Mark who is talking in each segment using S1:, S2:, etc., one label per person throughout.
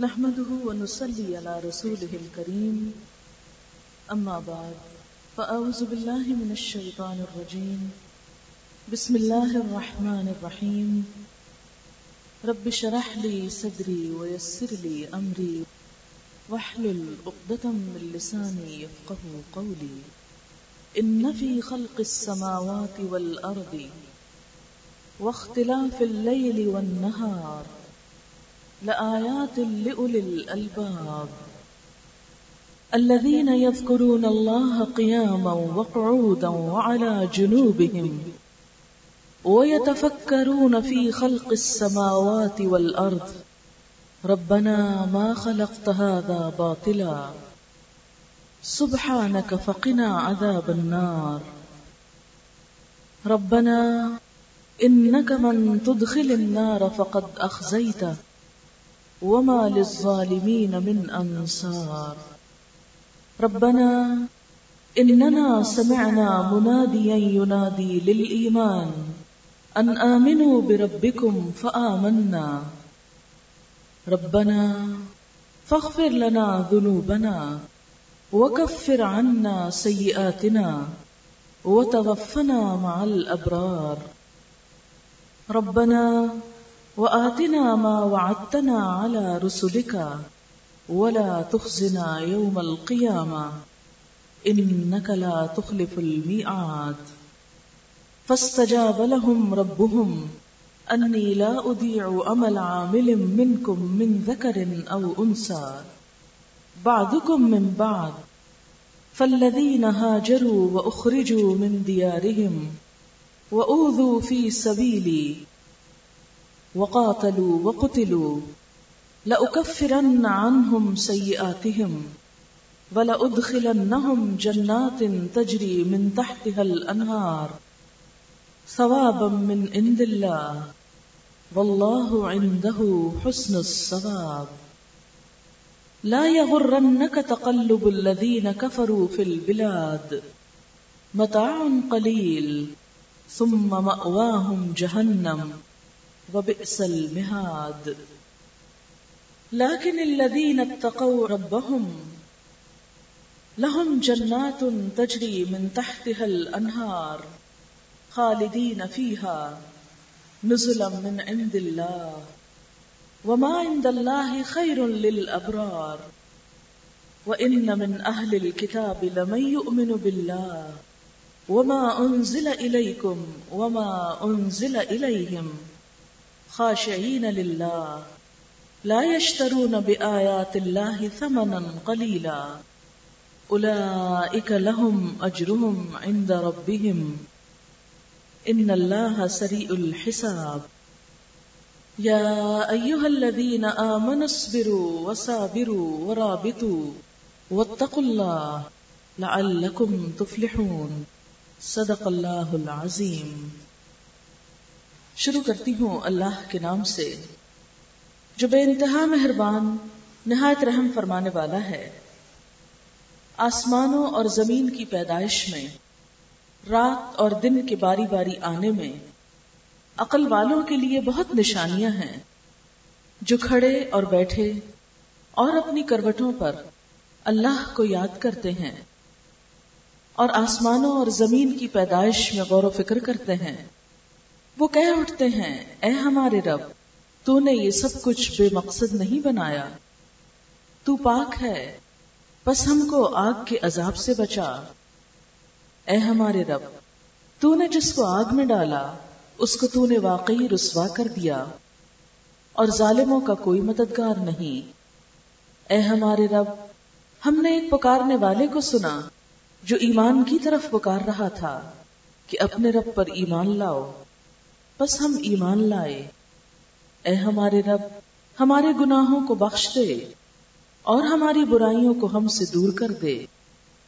S1: نحمده ونصلي على رسوله الكريم. أما بعد، فأعوذ بالله من الشيطان الرجيم. بسم الله الرحمن الرحيم. رب شرح لي صدري ويسر لي أمري. واحلل عقدة من لساني يفقه قولي. إن في خلق السماوات والأرض واختلاف الليل والنهار. لآيات لأولي الألباب. الذين يذكرون الله قياما وقعودا وعلى جنوبهم ويتفكرون في خلق السماوات والأرض. ربنا ما خلقت هذا باطلا. سبحانك فقنا عذاب النار. ربنا إنك من تدخل النار فقد أخزيته. وما للظالمين من أنصار. ربنا إننا سمعنا مناديا ينادي للإيمان أن آمنوا بربكم فآمنا. ربنا فاغفر لنا ذنوبنا وكفر عنا سيئاتنا وتوفنا مع الأبرار. ربنا وآتنا ما وعدتنا على رسلك ولا تخزنا يوم القيامة إنك لا تخلف الميعاد. فاستجاب لهم ربهم أني لا أضيع أمل عامل منكم من ذكر أو أنثى. بعضكم من بعض. فالذين هاجروا وأخرجوا من ديارهم وأوذوا في سبيلي وقاتلوا وقتلوا لأكفرن عنهم سيئاتهم ولأدخلنهم جنات تجري من تحتها الأنهار ثوابا من عند الله والله عنده حسن الثواب. لا يغرنك تقلب الذين كفروا في البلاد. متاع قليل. ثم مأواهم جهنم. وبئس المهاد. لكن الذين اتقوا ربهم لهم جنات تجري من تحتها الأنهار خالدين فيها نزلا من عند الله وما عند الله خير للأبرار. وإن من أهل الكتاب لمن يؤمن بالله وما أنزل إليكم وما أنزل إليهم خاشعين لله لا يشترون بآيات الله ثمنا قليلا أولئك لهم أجرهم عند ربهم إن الله سريء الحساب. يا أيها الذين آمنوا اصبروا وصابروا ورابطوا واتقوا الله لعلكم تفلحون. صدق اللہ العظیم. شروع کرتی ہوں اللہ کے نام سے، جو بے انتہا مہربان، نہایت رحم فرمانے والا ہے۔ آسمانوں اور زمین کی پیدائش میں، رات اور دن کے باری باری آنے میں، عقل والوں کے لیے بہت نشانیاں ہیں۔ جو کھڑے اور بیٹھے، اور اپنی کروٹوں پر اللہ کو یاد کرتے ہیں، اور آسمانوں اور زمین کی پیدائش میں غور و فکر کرتے ہیں۔ وہ کہہ اٹھتے ہیں، اے ہمارے رب، تو نے یہ سب کچھ بے مقصد نہیں بنایا۔ تو پاک ہے۔ بس ہم کو آگ کے عذاب سے بچا۔ اے ہمارے رب، تو نے جس کو آگ میں ڈالا، اس کو تو نے واقعی رسوا کر دیا۔ اور ظالموں کا کوئی مددگار نہیں۔ اے ہمارے رب، ہم نے ایک پکارنے والے کو سنا، جو ایمان کی طرف پکار رہا تھا، کہ اپنے رب پر ایمان لاؤ۔ بس ہم ایمان لائے۔ اے ہمارے رب، ہمارے گناہوں کو بخش دے اور ہماری برائیوں کو ہم سے دور کر دے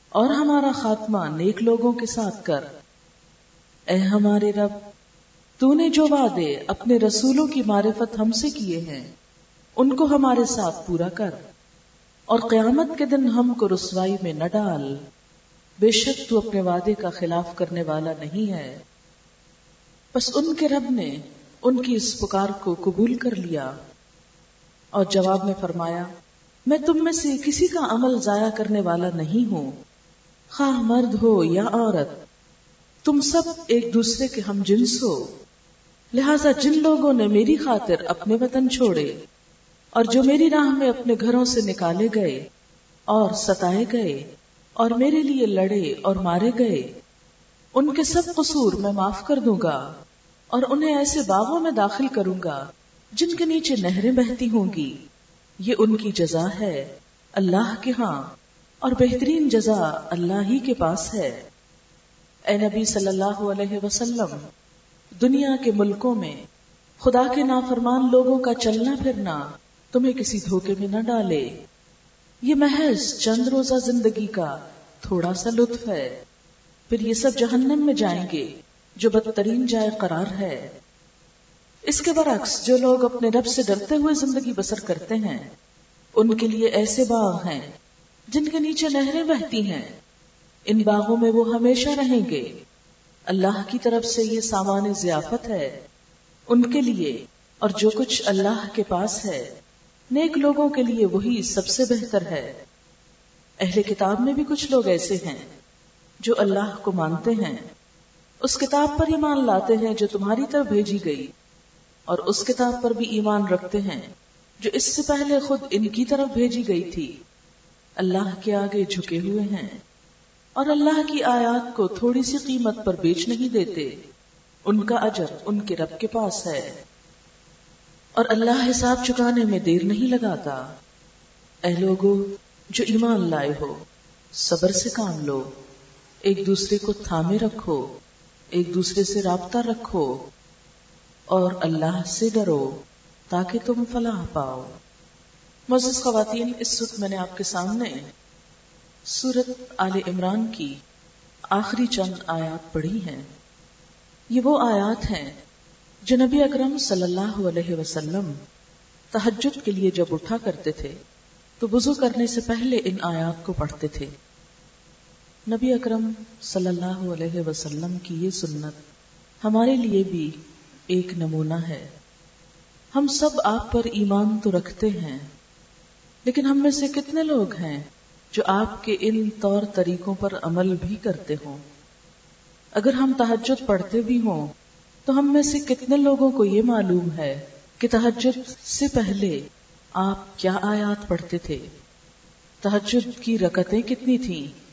S1: اور ہمارا خاتمہ نیک لوگوں کے ساتھ کر۔ اے ہمارے رب تو نے جو وعدے اپنے رسولوں کی معرفت ہم سے کیے ہیں، ان کو ہمارے ساتھ پورا کر۔ اور قیامت کے دن ہم کو رسوائی میں نہ ڈال۔ بے شک تو اپنے وعدے کا خلاف کرنے والا نہیں ہے۔ بس ان کے رب نے ان کی اس پکار کو قبول کر لیا۔ اور جواب میں فرمایا، میں تم میں سے کسی کا عمل ضائع کرنے والا نہیں ہوں۔ خواہ مرد ہو یا عورت، تم سب ایک دوسرے کے ہم جنس ہو۔ لہذا جن لوگوں نے میری خاطر اپنے وطن چھوڑے اور جو میری راہ میں اپنے گھروں سے نکالے گئے اور ستائے گئے اور میرے لیے لڑے اور مارے گئے، ان کے سب قصور میں معاف کر دوں گا۔ اور انہیں ایسے باغوں میں داخل کروں گا جن کے نیچے نہریں بہتی ہوں گی۔ یہ ان کی جزا ہے۔ اللہ کے ہاں۔ اور بہترین جزا اللہ ہی کے پاس ہے۔ اے نبی صلی اللہ علیہ وسلم، دنیا کے ملکوں میں خدا کے نافرمان لوگوں کا چلنا پھرنا تمہیں کسی دھوکے میں نہ ڈالے۔ یہ محض چند روزہ زندگی کا تھوڑا سا لطف ہے۔ پھر یہ سب جہنم میں جائیں گے۔ جو بدترین جائے قرار ہے۔ اس کے برعکس جو لوگ اپنے رب سے ڈرتے ہوئے زندگی بسر کرتے ہیں، ان کے لیے ایسے باغ ہیں جن کے نیچے نہریں بہتی ہیں۔ ان باغوں میں وہ ہمیشہ رہیں گے۔ اللہ کی طرف سے یہ سامان ضیافت ہے۔ ان کے لیے اور جو کچھ اللہ کے پاس ہے، نیک لوگوں کے لیے وہی سب سے بہتر ہے۔ اہل کتاب میں بھی کچھ لوگ ایسے ہیں جو اللہ کو مانتے ہیں۔ اس کتاب پر ایمان لاتے ہیں جو تمہاری طرف بھیجی گئی، اور اس کتاب پر بھی ایمان رکھتے ہیں جو اس سے پہلے خود ان کی طرف بھیجی گئی تھی۔ اللہ کے آگے جھکے ہوئے ہیں، اور اللہ کی آیات کو تھوڑی سی قیمت پر بیچ نہیں دیتے۔ ان کا اجر ان کے رب کے پاس ہے۔ اور اللہ حساب چکانے میں دیر نہیں لگاتا۔ اے لوگو، جو ایمان لائے ہو، صبر سے کام لو۔ ایک دوسرے کو تھامے رکھو۔ ایک دوسرے سے رابطہ رکھو اور اللہ سے ڈرو تاکہ تم فلاح پاؤ۔ مزید خواتین، اس وقت میں نے آپ کے سامنے سورت آل عمران کی آخری چند آیات پڑھی ہیں۔ یہ وہ آیات ہیں جو نبی اکرم صلی اللہ علیہ وسلم تحجد کے لیے جب اٹھا کرتے تھے، تو وضو کرنے سے پہلے ان آیات کو پڑھتے تھے۔ نبی اکرم صلی اللہ علیہ وسلم کی یہ سنت ہمارے لیے بھی ایک نمونہ ہے۔ ہم سب آپ پر ایمان تو رکھتے ہیں، لیکن ہم میں سے کتنے لوگ ہیں جو آپ کے ان طور طریقوں پر عمل بھی کرتے ہوں۔ اگر ہم تحجد پڑھتے بھی ہوں، تو ہم میں سے کتنے لوگوں کو یہ معلوم ہے کہ تحجد سے پہلے آپ کیا آیات پڑھتے تھے؟ تحجد کی رکتیں کتنی تھیں؟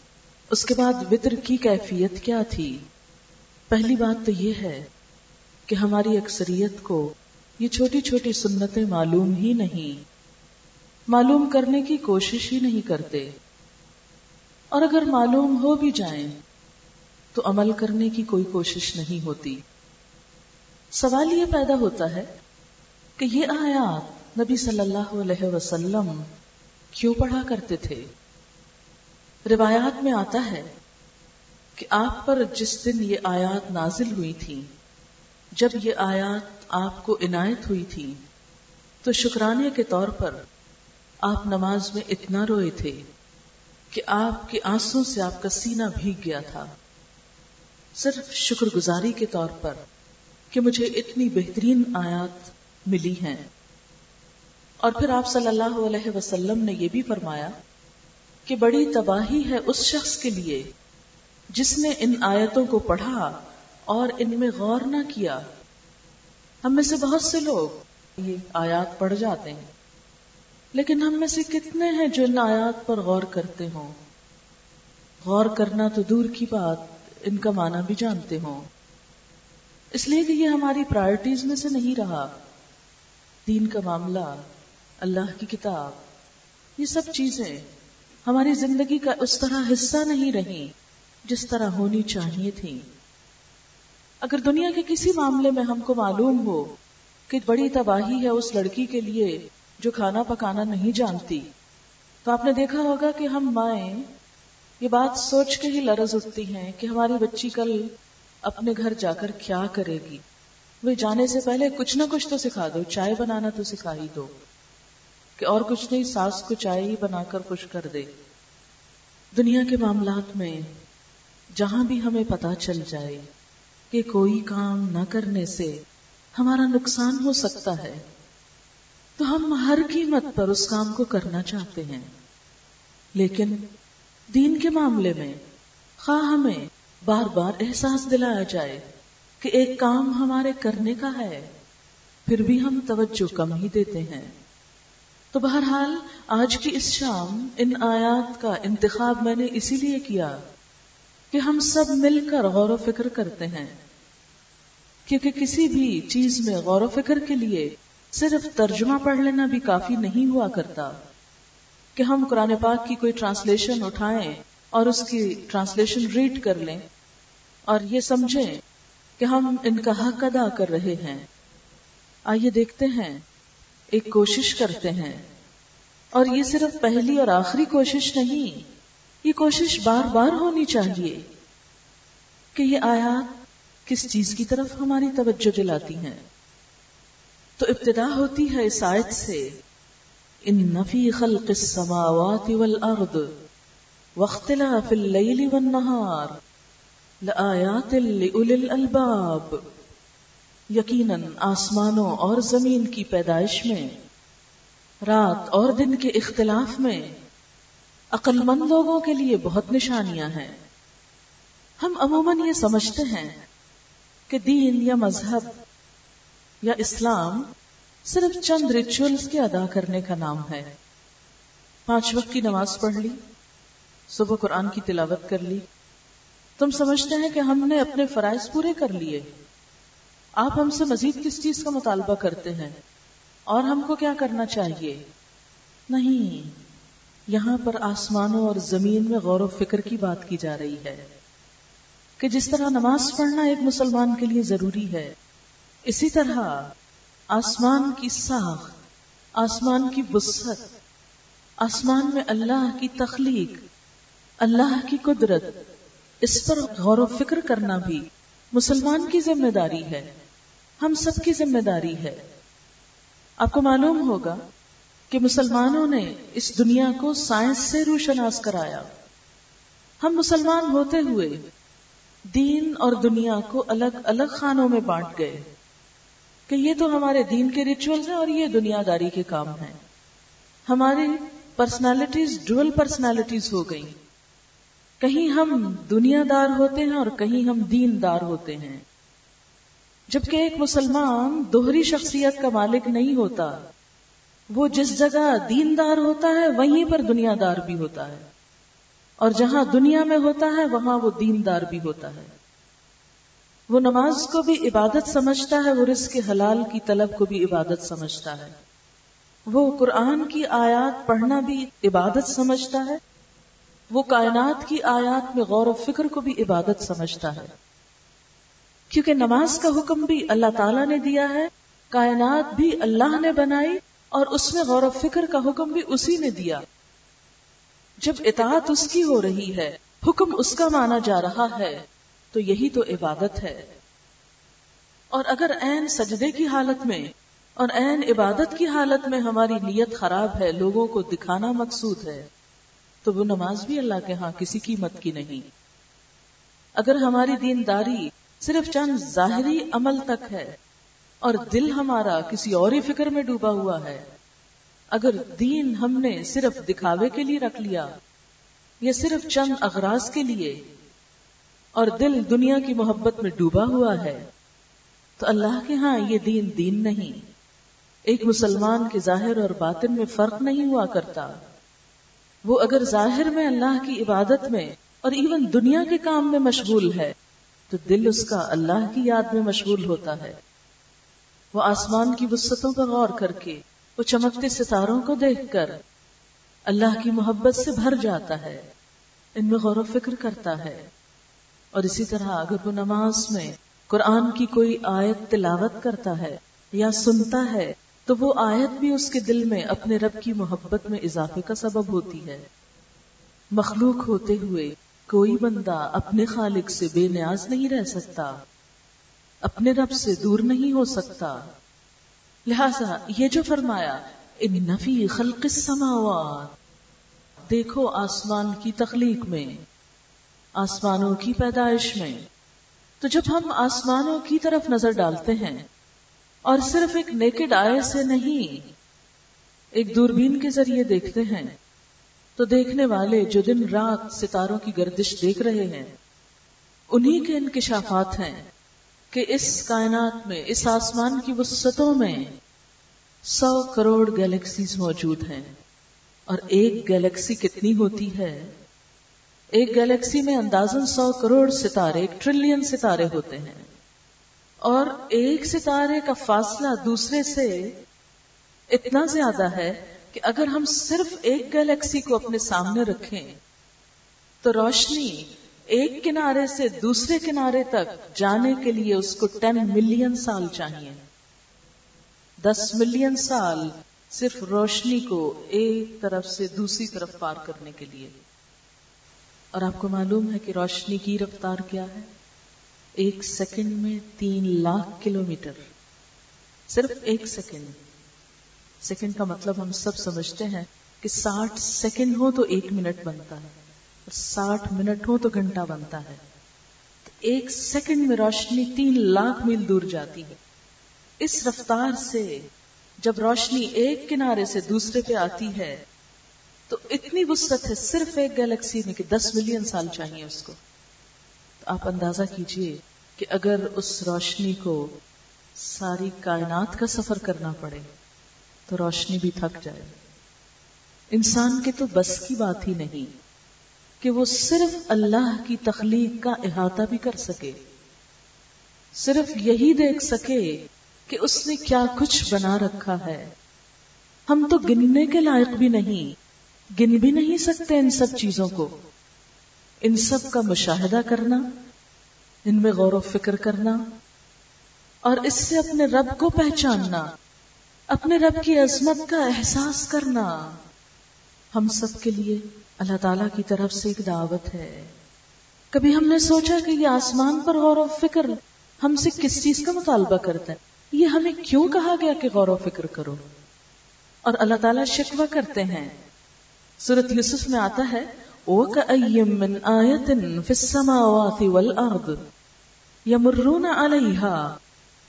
S1: اس کے بعد وطر کی کیفیت کیا تھی؟ پہلی بات تو یہ ہے کہ ہماری اکثریت کو یہ چھوٹی چھوٹی سنتیں معلوم ہی نہیں۔ معلوم کرنے کی کوشش ہی نہیں کرتے۔ اور اگر معلوم ہو بھی جائیں، تو عمل کرنے کی کوئی کوشش نہیں ہوتی۔ سوال یہ پیدا ہوتا ہے کہ یہ آیات نبی صلی اللہ علیہ وسلم کیوں پڑھا کرتے تھے؟ روایات میں آتا ہے کہ آپ پر جس دن یہ آیات نازل ہوئی تھی جب یہ آیات آپ کو عنایت ہوئی تھی تو شکرانے کے طور پر آپ نماز میں اتنا روئے تھے کہ آپ کے آنسوں سے آپ کا سینہ بھیگ گیا تھا۔ صرف شکر گزاری کے طور پر کہ مجھے اتنی بہترین آیات ملی ہیں۔ اور پھر آپ صلی اللہ علیہ وسلم نے یہ بھی فرمایا کہ بڑی تباہی ہے اس شخص کے لیے جس نے ان آیتوں کو پڑھا اور ان میں غور نہ کیا۔ ہم میں سے بہت سے لوگ یہ آیات پڑھ جاتے ہیں، لیکن ہم میں سے کتنے ہیں جو ان آیات پر غور کرتے ہوں۔ غور کرنا تو دور کی بات، ان کا معنی بھی جانتے ہوں۔ اس لیے کہ یہ ہماری پرائرٹیز میں سے نہیں رہا۔ دین کا معاملہ، اللہ کی کتاب، یہ سب چیزیں ہماری زندگی کا اس طرح حصہ نہیں رہی جس طرح ہونی چاہیے تھی۔ اگر دنیا کے کسی معاملے میں ہم کو معلوم ہو کہ بڑی تباہی ہے اس لڑکی کے لیے جو کھانا پکانا نہیں جانتی، تو آپ نے دیکھا ہوگا کہ ہم مائیں یہ بات سوچ کے ہی لرز اٹھتی ہیں کہ ہماری بچی کل اپنے گھر جا کر کیا کرے گی۔ وہ جانے سے پہلے کچھ نہ کچھ تو سکھا دو، چائے بنانا تو سکھا ہی دو۔ کہ اور کچھ نہیں، ساس کو چائے ہی بنا کر خوش کر دے۔ دنیا کے معاملات میں جہاں بھی ہمیں پتا چل جائے کہ کوئی کام نہ کرنے سے ہمارا نقصان ہو سکتا ہے، تو ہم ہر قیمت پر اس کام کو کرنا چاہتے ہیں۔ لیکن دین کے معاملے میں خواہ ہمیں بار بار احساس دلایا جائے کہ ایک کام ہمارے کرنے کا ہے، پھر بھی ہم توجہ کم ہی دیتے ہیں۔ تو بہرحال آج کی اس شام ان آیات کا انتخاب میں نے اسی لیے کیا کہ ہم سب مل کر غور و فکر کرتے ہیں۔ کیونکہ کسی بھی چیز میں غور و فکر کے لیے صرف ترجمہ پڑھ لینا بھی کافی نہیں ہوا کرتا۔ کہ ہم قرآن پاک کی کوئی ٹرانسلیشن اٹھائیں اور اس کی ٹرانسلیشن ریڈ کر لیں اور یہ سمجھیں کہ ہم ان کا حق ادا کر رہے ہیں۔ آئیے دیکھتے ہیں۔ ایک کوشش کرتے ہیں۔ اور یہ صرف پہلی اور آخری کوشش نہیں، یہ کوشش بار بار ہونی چاہیے کہ یہ آیات کس چیز کی طرف ہماری توجہ دلاتی ہیں۔ تو ابتدا ہوتی ہے اس آیت سے ان نفی خلق السماوات والارض واختلاف اللیل والنہار لآیات لأولی الالباب یقیناً آسمانوں اور زمین کی پیدائش میں، رات اور دن کے اختلاف میں عقل مند لوگوں کے لیے بہت نشانیاں ہیں۔ ہم عموماً یہ سمجھتے ہیں کہ دین یا مذہب یا اسلام صرف چند ریچولس کے ادا کرنے کا نام ہے۔ پانچ وقت کی نماز پڑھ لی، صبح قرآن کی تلاوت کر لی۔ تم سمجھتے ہیں کہ ہم نے اپنے فرائض پورے کر لیے۔ آپ ہم سے مزید کس چیز کا مطالبہ کرتے ہیں؟ اور ہم کو کیا کرنا چاہیے؟ نہیں، یہاں پر آسمانوں اور زمین میں غور و فکر کی بات کی جا رہی ہے کہ جس طرح نماز پڑھنا ایک مسلمان کے لیے ضروری ہے، اسی طرح آسمان کی ساخ آسمان کی بست آسمان میں اللہ کی تخلیق، اللہ کی قدرت، اس پر غور و فکر کرنا بھی مسلمان کی ذمہ داری ہے۔ ہم سب کی ذمہ داری ہے۔ آپ کو معلوم ہوگا کہ مسلمانوں نے اس دنیا کو سائنس سے روشناس کرایا۔ ہم مسلمان ہوتے ہوئے دین اور دنیا کو الگ الگ خانوں میں بانٹ گئے کہ یہ تو ہمارے دین کے ریچولز ہیں اور یہ دنیا داری کے کام ہیں۔ ہماری پرسنالٹیز ڈوئل پرسنالٹیز ہو گئی کہیں ہم دنیا دار ہوتے ہیں اور کہیں ہم دین دار ہوتے ہیں۔ جبکہ ایک مسلمان دوہری شخصیت کا مالک نہیں ہوتا، وہ جس جگہ دین دار ہوتا ہے، وہیں پر دنیا دار بھی ہوتا ہے۔ اور جہاں دنیا میں ہوتا ہے، وہاں وہ دین دار بھی ہوتا ہے۔ وہ نماز کو بھی عبادت سمجھتا ہے، وہ رزق حلال کی طلب کو بھی عبادت سمجھتا ہے۔ وہ قرآن کی آیات پڑھنا بھی عبادت سمجھتا ہے۔ وہ کائنات کی آیات میں غور و فکر کو بھی عبادت سمجھتا ہے۔ کیونکہ نماز کا حکم بھی اللہ تعالیٰ نے دیا ہے، کائنات بھی اللہ نے بنائی اور اس میں غور و فکر کا حکم بھی اسی نے دیا۔ جب اطاعت اس کی ہو رہی ہے، حکم اس کا مانا جا رہا ہے، تو یہی تو عبادت ہے۔ اور اگر این سجدے کی حالت میں اور این عبادت کی حالت میں ہماری نیت خراب ہے، لوگوں کو دکھانا مقصود ہے، تو وہ نماز بھی اللہ کے ہاں کسی قیمت کی نہیں۔ اگر ہماری دینداری صرف چند ظاہری عمل تک ہے اور دل ہمارا کسی اور ہی فکر میں ڈوبا ہوا ہے۔ اگر دین ہم نے صرف دکھاوے کے لیے رکھ لیا یا صرف چند اغراض کے لیے اور دل دنیا کی محبت میں ڈوبا ہوا ہے، تو اللہ کے ہاں یہ دین دین نہیں۔ ایک مسلمان کے ظاہر اور باطن میں فرق نہیں ہوا کرتا۔ وہ اگر ظاہر میں اللہ کی عبادت میں اور ایون دنیا کے کام میں مشغول ہے تو دل اس کا اللہ کی یاد میں مشغول ہوتا ہے۔ وہ آسمان کی وسطوں پر غور کر کے، وہ چمکتے ستاروں کو دیکھ کر اللہ کی محبت سے بھر جاتا ہے، ان میں غور و فکر کرتا ہے۔ اور اسی طرح اگر وہ نماز میں قرآن کی کوئی آیت تلاوت کرتا ہے یا سنتا ہے، تو وہ آیت بھی اس کے دل میں اپنے رب کی محبت میں اضافے کا سبب ہوتی ہے۔ مخلوق ہوتے ہوئے کوئی بندہ اپنے خالق سے بے نیاز نہیں رہ سکتا، اپنے رب سے دور نہیں ہو سکتا۔ لہذا یہ جو فرمایا، ان نفی خلق السماوات دیکھو آسمان کی تخلیق میں، آسمانوں کی پیدائش میں۔ تو جب ہم آسمانوں کی طرف نظر ڈالتے ہیں، اور صرف ایک نیکڈ آئے سے نہیں، ایک دوربین کے ذریعے دیکھتے ہیں تو دیکھنے والے جو دن رات ستاروں کی گردش دیکھ رہے ہیں، انہی کے انکشافات ہیں کہ اس کائنات میں، اس آسمان کی وسطوں میں سو کروڑ گیلیکسیز موجود ہیں۔ اور ایک گیلیکسی کتنی ہوتی ہے؟ ایک گیلیکسی میں اندازن سو کروڑ ستارے، ایک ٹریلین ستارے ہوتے ہیں۔ اور ایک ستارے کا فاصلہ دوسرے سے اتنا زیادہ ہے کہ اگر ہم صرف ایک گیلیکسی کو اپنے سامنے رکھیں، تو روشنی ایک کنارے سے دوسرے کنارے تک جانے کے لیے اس کو ٹین ملین سال چاہیے۔ دس ملین سال صرف روشنی کو ایک طرف سے دوسری طرف پار کرنے کے لیے۔ اور آپ کو معلوم ہے کہ روشنی کی رفتار کیا ہے؟ ایک سیکنڈ میں تین لاکھ کلو میٹر صرف ایک سیکنڈ۔ سیکنڈ کا مطلب ہم سب سمجھتے ہیں کہ ساٹھ سیکنڈ ہو تو ایک منٹ بنتا ہے اور ساٹھ منٹ ہو تو گھنٹہ بنتا ہے ایک سیکنڈ میں روشنی تین لاکھ میل دور جاتی ہے۔ اس رفتار سے جب روشنی ایک کنارے سے دوسرے پہ آتی ہے تو اتنی وسط ہے صرف ایک گیلیکسی میں کہ دس ملین سال چاہیے اس کو۔ آپ اندازہ کیجیے کہ اگر اس روشنی کو ساری کائنات کا سفر کرنا پڑے تو روشنی بھی تھک جائے۔ انسان کے تو بس کی بات ہی نہیں کہ وہ صرف اللہ کی تخلیق کا احاطہ بھی کر سکے۔ صرف یہی دیکھ سکے کہ اس نے کیا کچھ بنا رکھا ہے۔ ہم تو گننے کے لائق بھی نہیں، گن بھی نہیں سکتے ان سب چیزوں کو۔ ان سب کا مشاہدہ کرنا، ان میں غور و فکر کرنا اور اس سے اپنے رب کو پہچاننا۔ اپنے رب کی عظمت کا احساس کرنا ہم سب کے لیے اللہ تعالی کی طرف سے ایک دعوت ہے۔ کبھی ہم نے سوچا کہ یہ آسمان پر غور و فکر ہم سے کس چیز کا مطالبہ کرتا ہے؟ یہ ہمیں کیوں کہا گیا کہ غور و فکر کرو؟ اور اللہ تعالیٰ شکوہ کرتے ہیں۔ سورت یوسف میں آتا ہے وَكَأَيِّم مِّنْ آيَةٍ فِي السَّمَاوَاتِ وَالْأَرْضِ يَمُرُّونَ عَلَيْهَا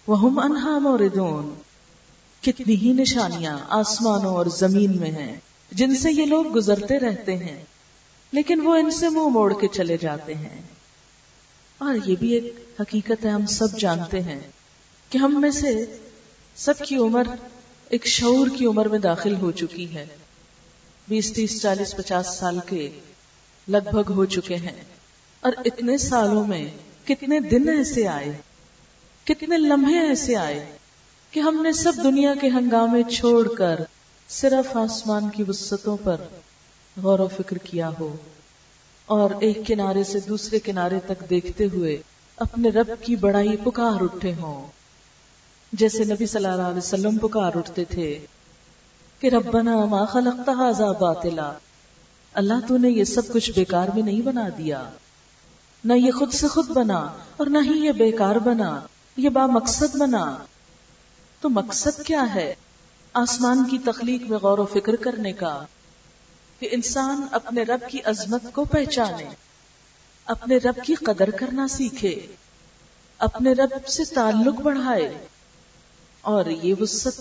S1: وَهُمْ أَنْهَا مُورِدُونَ کتنی ہی نشانیاں آسمانوں اور زمین میں ہیں، جن سے یہ لوگ گزرتے رہتے ہیں، لیکن وہ ان سے منہ موڑ کے چلے جاتے ہیں۔ اور یہ بھی ایک حقیقت ہے، ہم سب جانتے ہیں کہ ہم میں سے سب کی عمر ایک شعور کی عمر میں داخل ہو چکی ہے۔ بیس، تیس، چالیس، پچاس سال کے لگ بھگ ہو چکے ہیں۔ اور اتنے سالوں میں کتنے دن ایسے آئے، کتنے لمحے ایسے آئے کہ ہم نے سب دنیا کے ہنگامے چھوڑ کر صرف آسمان کی وسطوں پر غور و فکر کیا ہو اور ایک کنارے سے دوسرے کنارے تک دیکھتے ہوئے اپنے رب کی بڑائی پکار اٹھے ہوں۔ جیسے نبی صلی اللہ علیہ وسلم پکار اٹھتے تھے کہ ربنا ما خلقت هذا باطلا۔ اللہ تو نے یہ سب کچھ بیکار میں نہیں بنا دیا۔ نہ یہ خود سے خود بنا اور نہ ہی یہ بیکار بنا۔ یہ با مقصد بنا۔ تو مقصد کیا ہے؟ آسمان کی تخلیق میں غور و فکر کرنے کا، کہ انسان اپنے رب کی عظمت کو پہچانے، اپنے رب کی قدر کرنا سیکھے، اپنے رب سے تعلق بڑھائے۔ اور یہ وسط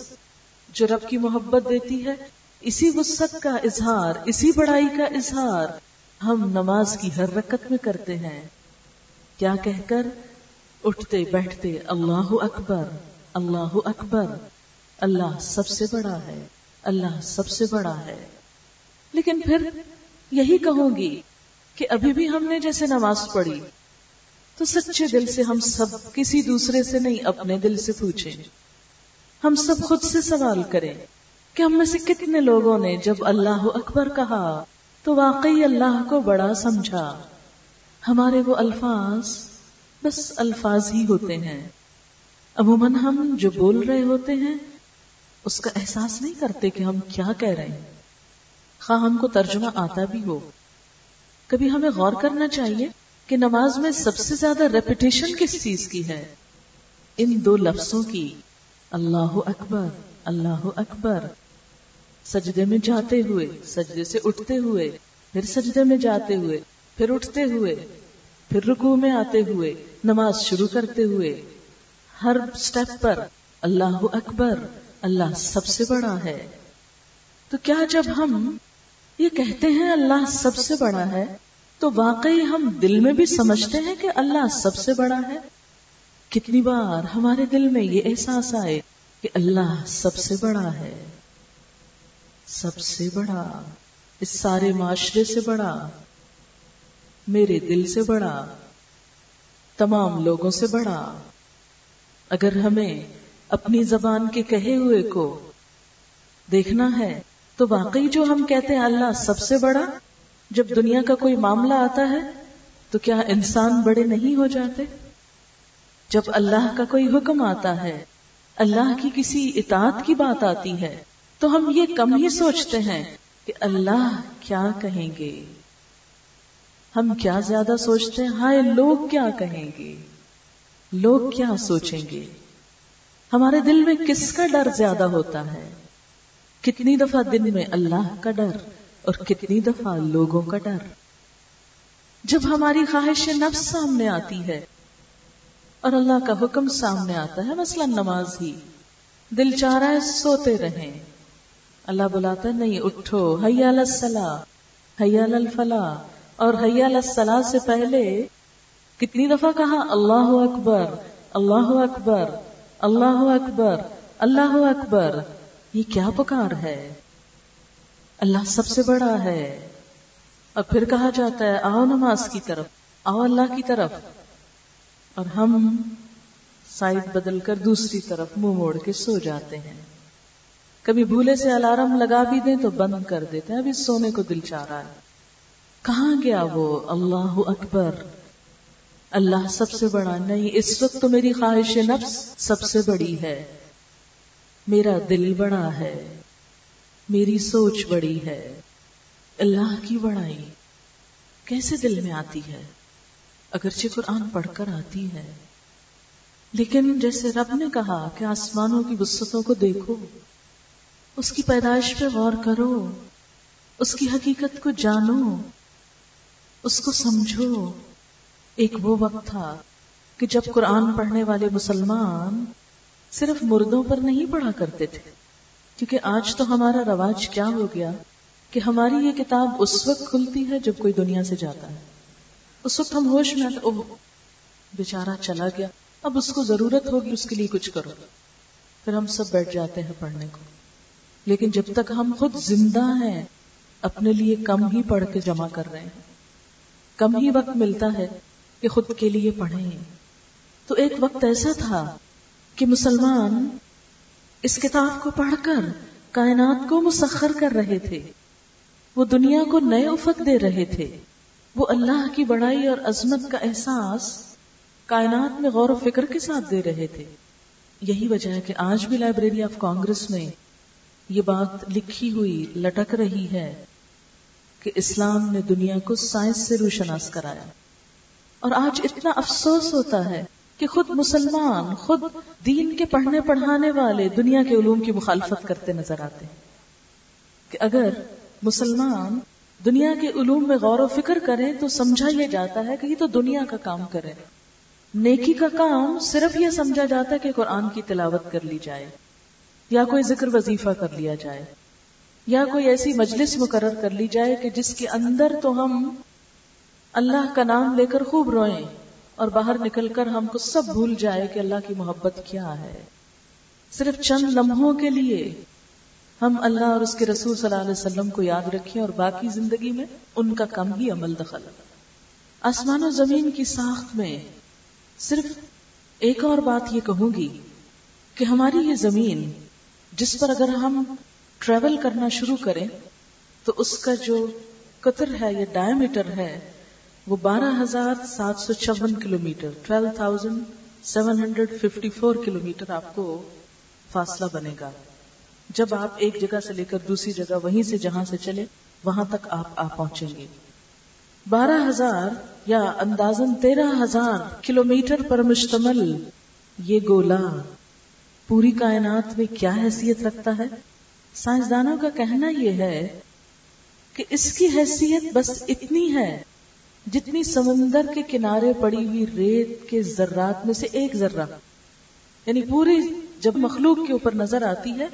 S1: جو رب کی محبت دیتی ہے، اسی وسط کا اظہار، اسی بڑائی کا اظہار ہم نماز کی ہر رکت میں کرتے ہیں۔ کیا کہہ کر؟ اٹھتے بیٹھتے اللہ اکبر۔ اللہ اکبر، اللہ سب سے بڑا ہے، اللہ سب سے بڑا ہے۔ لیکن پھر یہی کہوں گی کہ ابھی بھی ہم نے جیسے نماز پڑھی، تو سچے دل سے ہم سب کسی دوسرے سے نہیں اپنے دل سے پوچھیں۔ ہم سب خود سے سوال کریں کہ ہم میں سے کتنے لوگوں نے جب اللہ اکبر کہا، تو واقعی اللہ کو بڑا سمجھا۔ ہمارے وہ الفاظ بس الفاظ ہی ہوتے ہیں۔ عموماً ہم جو بول رہے ہوتے ہیں، اس کا احساس نہیں کرتے کہ ہم کیا کہہ رہے ہیں۔ خواہ ہم کو ترجمہ آتا بھی ہو۔ کبھی ہمیں غور کرنا چاہیے کہ نماز میں سب سے زیادہ ریپیٹیشن کس چیز کی ہے؟ ان دو لفظوں کی۔ اللہ اکبر اللہ اکبر۔ سجدے میں جاتے ہوئے، سجدے سے اٹھتے ہوئے، پھر سجدے میں جاتے ہوئے، پھر اٹھتے ہوئے، پھر رکو میں آتے ہوئے، نماز شروع کرتے ہوئے۔ ہر سٹیپ پر اللہ اکبر، اللہ سب سے بڑا ہے۔ تو کیا جب ہم یہ کہتے ہیں اللہ سب سے بڑا ہے، تو واقعی ہم دل میں بھی سمجھتے ہیں کہ اللہ سب سے بڑا ہے۔ کتنی بار ہمارے دل میں یہ احساس آئے کہ اللہ سب سے بڑا ہے۔ سب سے بڑا، اس سارے معاشرے سے بڑا، میرے دل سے بڑا، تمام لوگوں سے بڑا۔ اگر ہمیں اپنی زبان کے کہے ہوئے کو دیکھنا ہے، تو واقعی جو ہم کہتے ہیں اللہ سب سے بڑا، جب دنیا کا کوئی معاملہ آتا ہے، تو کیا انسان بڑے نہیں ہو جاتے؟ جب اللہ کا کوئی حکم آتا ہے، اللہ کی کسی اطاعت کی بات آتی ہے، تو ہم یہ کم ہی سوچتے ہیں کہ اللہ کیا کہیں گے؟ ہم کیا زیادہ سوچتے ہیں؟ ہائے، لوگ کیا کہیں گے؟ لوگ کیا سوچیں گے؟ ہمارے دل میں کس کا ڈر زیادہ ہوتا ہے؟ کتنی دفعہ دن میں اللہ کا ڈر اور کتنی دفعہ لوگوں کا ڈر؟ جب ہماری خواہش نفس سامنے آتی ہے اور اللہ کا حکم سامنے آتا ہے، مثلا نماز ہی دل چاہ رہا ہے، سوتے رہیں۔ اللہ بلاتا ہے، نہیں، اٹھو حیا السلام حیا الفلاح اور حیا السلام سے پہلے کتنی دفعہ کہا؟ اللہ اکبر اللہ اکبر اللہ اکبر اللہ اکبر۔ یہ کیا پکار ہے؟ اللہ سب سے بڑا ہے۔ اور پھر کہا جاتا ہے، آؤ نماز کی طرف، آؤ اللہ کی طرف۔ اور ہم سائڈ بدل کر دوسری طرف منہ موڑ کے سو جاتے ہیں۔ کبھی بھولے سے الارم لگا بھی دیں تو بند کر دیتے ہیں، ابھی سونے کو دل چاہ رہا ہے۔ کہاں گیا وہ؟ اللہ اکبر۔ اللہ سب سے بڑا نہیں، اس وقت تو میری خواہش نفس سب سے بڑی ہے۔ میرا دل بڑا ہے، میری سوچ بڑی ہے۔ اللہ کی بڑائی کیسے دل میں آتی ہے؟ اگرچہ قرآن پڑھ کر آتی ہے۔ لیکن جیسے رب نے کہا کہ آسمانوں کی وسطوں کو دیکھو، اس کی پیدائش پہ غور کرو، اس کی حقیقت کو جانو، اس کو سمجھو۔ ایک وہ وقت تھا کہ جب قرآن پڑھنے والے مسلمان صرف مردوں پر نہیں پڑھا کرتے تھے، کیونکہ آج تو ہمارا رواج کیا ہو گیا کہ ہماری یہ کتاب اس وقت کھلتی ہے جب کوئی دنیا سے جاتا ہے۔ اس وقت ہم ہوش میں اوہ، بیچارہ چلا گیا، اب اس کو ضرورت ہوگی اس کے لیے کچھ کرو۔ پھر ہم سب بیٹھ جاتے ہیں پڑھنے کو۔ لیکن جب تک ہم خود زندہ ہیں، اپنے لیے کم ہی پڑھ کے جمع کر رہے ہیں۔ کم ہی وقت ملتا ہے کہ خود کے لیے پڑھیں۔ تو ایک وقت ایسا تھا کہ مسلمان اس کتاب کو پڑھ کر کائنات کو مسخر کر رہے تھے۔ وہ دنیا کو نئے افق دے رہے تھے۔ وہ اللہ کی بڑائی اور عظمت کا احساس کائنات میں غور و فکر کے ساتھ دے رہے تھے۔ یہی وجہ ہے کہ آج بھی لائبریری آف کانگریس میں یہ بات لکھی ہوئی لٹک رہی ہے کہ اسلام نے دنیا کو سائنس سے روشناس کرایا۔ اور آج اتنا افسوس ہوتا ہے کہ خود مسلمان، خود دین کے پڑھنے، پڑھانے والے دنیا کے علوم کی مخالفت کرتے نظر آتے ہیں۔ کہ اگر مسلمان دنیا کے علوم میں غور و فکر کریں تو سمجھا یہ جاتا ہے کہ یہ تو دنیا کا کام کرے۔ نیکی کا کام صرف یہ سمجھا جاتا ہے کہ قرآن کی تلاوت کر لی جائے، یا کوئی ذکر وظیفہ کر لیا جائے، یا کوئی ایسی مجلس مقرر کر لی جائے کہ جس کے اندر تو ہم اللہ کا نام لے کر خوب روئیں اور باہر نکل کر ہم کو سب بھول جائے کہ اللہ کی محبت کیا ہے۔ صرف چند لمحوں کے لیے ہم اللہ اور اس کے رسول صلی اللہ علیہ وسلم کو یاد رکھیں اور باقی زندگی میں ان کا کم ہی عمل دخل۔ آسمان و زمین کی ساخت میں صرف ایک اور بات یہ کہوں گی کہ ہماری یہ زمین جس پر اگر ہم ٹریول کرنا شروع کریں تو اس کا جو قطر ہے یا ڈائ میٹر ہے وہ بارہ ہزار سات سو چون kilometre twelve thousand seven hundred fifty four kilometre آپ کو فاصلہ بنے گا۔ جب آپ ایک جگہ سے لے کر دوسری جگہ وہیں سے جہاں سے چلے وہاں تک آپ آ پہنچیں گے۔ بارہ ہزار یا اندازن تیرہ ہزار کلو میٹر پر مشتمل یہ گولا پوری کائنات میں کیا حیثیت رکھتا ہے؟ سائنسدانوں کا کہنا یہ ہے کہ اس کی حیثیت بس اتنی ہے جتنی سمندر کے کنارے پڑی ہوئی ریت کے ذرات میں سے ایک ذرہ۔ یعنی پوری جب مخلوق کے اوپر نظر آتی ہے،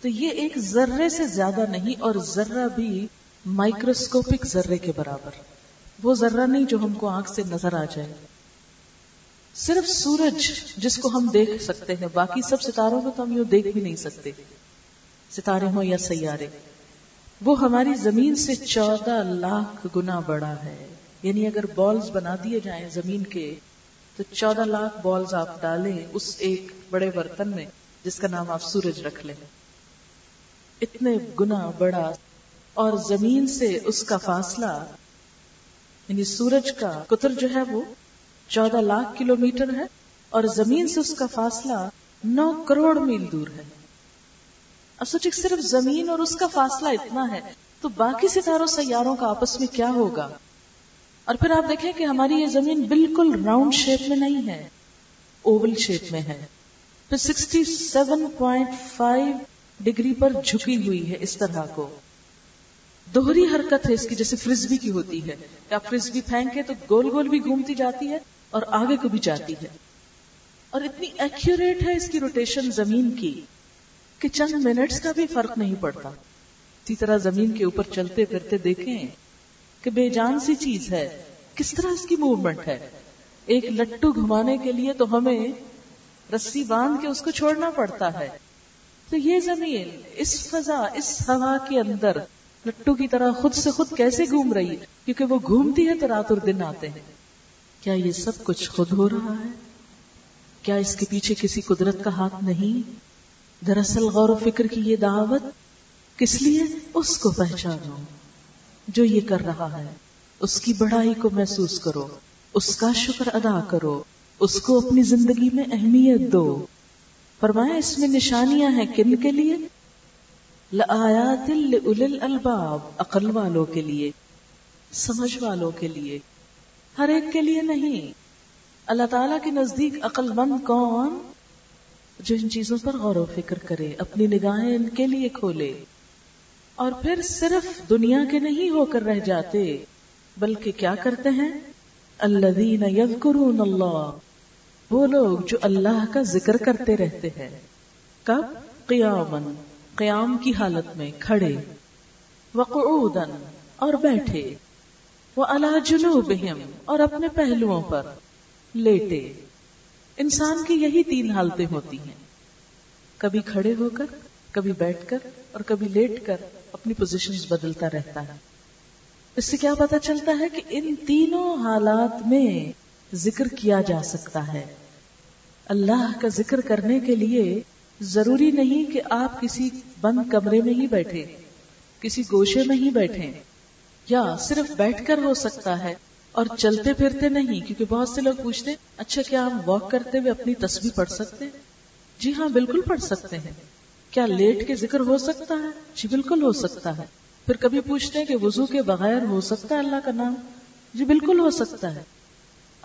S1: تو یہ ایک ذرے سے زیادہ نہیں، اور ذرہ بھی مائکروسکوپک ذرے کے برابر۔ وہ ذرہ نہیں جو ہم کو آنکھ سے نظر آ جائے۔ صرف سورج جس کو ہم دیکھ سکتے ہیں، باقی سب ستاروں کو تو ہم یوں دیکھ بھی نہیں سکتے۔ ستارے ہوں یا سیارے۔ وہ ہماری زمین سے چودہ لاکھ گنا بڑا ہے۔ یعنی اگر بالز بنا دیے جائیں زمین کے، تو چودہ لاکھ بالز آپ ڈالیں اس ایک بڑے برتن میں، جس کا نام آپ سورج رکھ لیں۔ اتنے گنا بڑا، اور زمین سے اس کا فاصلہ یعنی سورج کا قطر جو ہے وہ چودہ لاکھ کلو میٹر ہے، اور زمین سے اس کا فاصلہ نو کروڑ میل دور ہے۔ اب سوچے صرف زمین اور اس کا فاصلہ اتنا ہے، تو باقی ستاروں سیاروں کا آپس میں کیا ہوگا؟ اور پھر آپ دیکھیں کہ ہماری یہ زمین بالکل راؤنڈ شیپ میں نہیں ہے، اوول شیپ میں ہے۔ پھر sixty seven point five degree پر جھکی ہوئی ہے اس طرح کو۔ دوہری حرکت ہے اس کی جیسے فرزبی کی ہوتی ہے۔ کہ آپ فرزبی پھینکے تو گول گول بھی گھومتی جاتی ہے اور آگے کو بھی جاتی ہے۔ اور اتنی ایکوریٹ ہے اس کی روٹیشن زمین کی کہ چند منٹس کا بھی فرق نہیں پڑتا۔ اسی طرح زمین کے اوپر چلتے پھرتے دیکھیں۔ کہ بے جان سی چیز ہے۔ کس طرح اس کی موومنٹ ہے؟ ایک لٹو گھمانے کے لیے تو ہمیں رسی باندھ کے اس کو چھوڑنا پڑتا ہے۔ تو یہ زمین اس فضا، اس ہوا کے اندر لٹو کی طرح خود سے خود کیسے گھوم رہی ہے؟ کیونکہ وہ گھومتی ہے تو رات اور دن آتے ہیں۔ کیا یہ سب کچھ خود ہو رہا ہے؟ کیا اس کے پیچھے کسی قدرت کا ہاتھ نہیں؟ دراصل غور و فکر کی یہ دعوت کس لیے؟ اس کو پہچانو۔ جو یہ کر رہا ہے۔ اس کی بڑائی کو محسوس کرو، اس کا شکر ادا کرو، اس کو اپنی زندگی میں اہمیت دو۔ فرمایا، اس میں نشانیاں ہیں کن کے لیے؟ الباب، عقل والوں کے لیے، سمجھ والوں کے لیے۔ ہر ایک کے لیے نہیں۔ اللہ تعالی کے نزدیک عقل مند کون؟ جو ان چیزوں پر غور و فکر کرے، اپنی نگاہیں ان کے لیے کھولے۔ اور پھر صرف دنیا کے نہیں ہو کر رہ جاتے، بلکہ کیا کرتے ہیں؟ الذین یذکرون اللہ، وہ لوگ جو اللہ کا ذکر کرتے رہتے ہیں۔ کب؟ قیامن قیام کی حالت میں کھڑے وقعودن اور بیٹھے وہ اللہ جنوبہم اور اپنے پہلوؤں پر لیٹے۔ انسان کی یہی تین حالتیں ہوتی ہیں۔ کبھی کھڑے ہو کر کبھی بیٹھ کر اور کبھی لیٹ کر اپنی پوزیشن بدلتا رہتا ہے۔ اس سے کیا پتا چلتا ہے کہ ان تینوں حالات میں ذکر کیا جا سکتا ہے۔ اللہ کا ذکر کرنے کے لیے ضروری نہیں کہ آپ کسی بند کمرے میں ہی بیٹھے، کسی گوشے میں ہی بیٹھے، یا صرف بیٹھ کر ہو سکتا ہے اور چلتے پھرتے نہیں، کیونکہ بہت سے لوگ پوچھتے اچھا کیا ہم واک کرتے ہوئے اپنی تصویر پڑھ سکتے؟ جی ہاں بالکل پڑھ سکتے ہیں۔ کیا لیٹ کے ذکر ہو سکتا ہے؟ جی بالکل ہو سکتا ہے۔ پھر کبھی پوچھتے ہیں کہ وضو کے بغیر ہو سکتا ہے اللہ کا نام؟ جی بالکل ہو سکتا ہے۔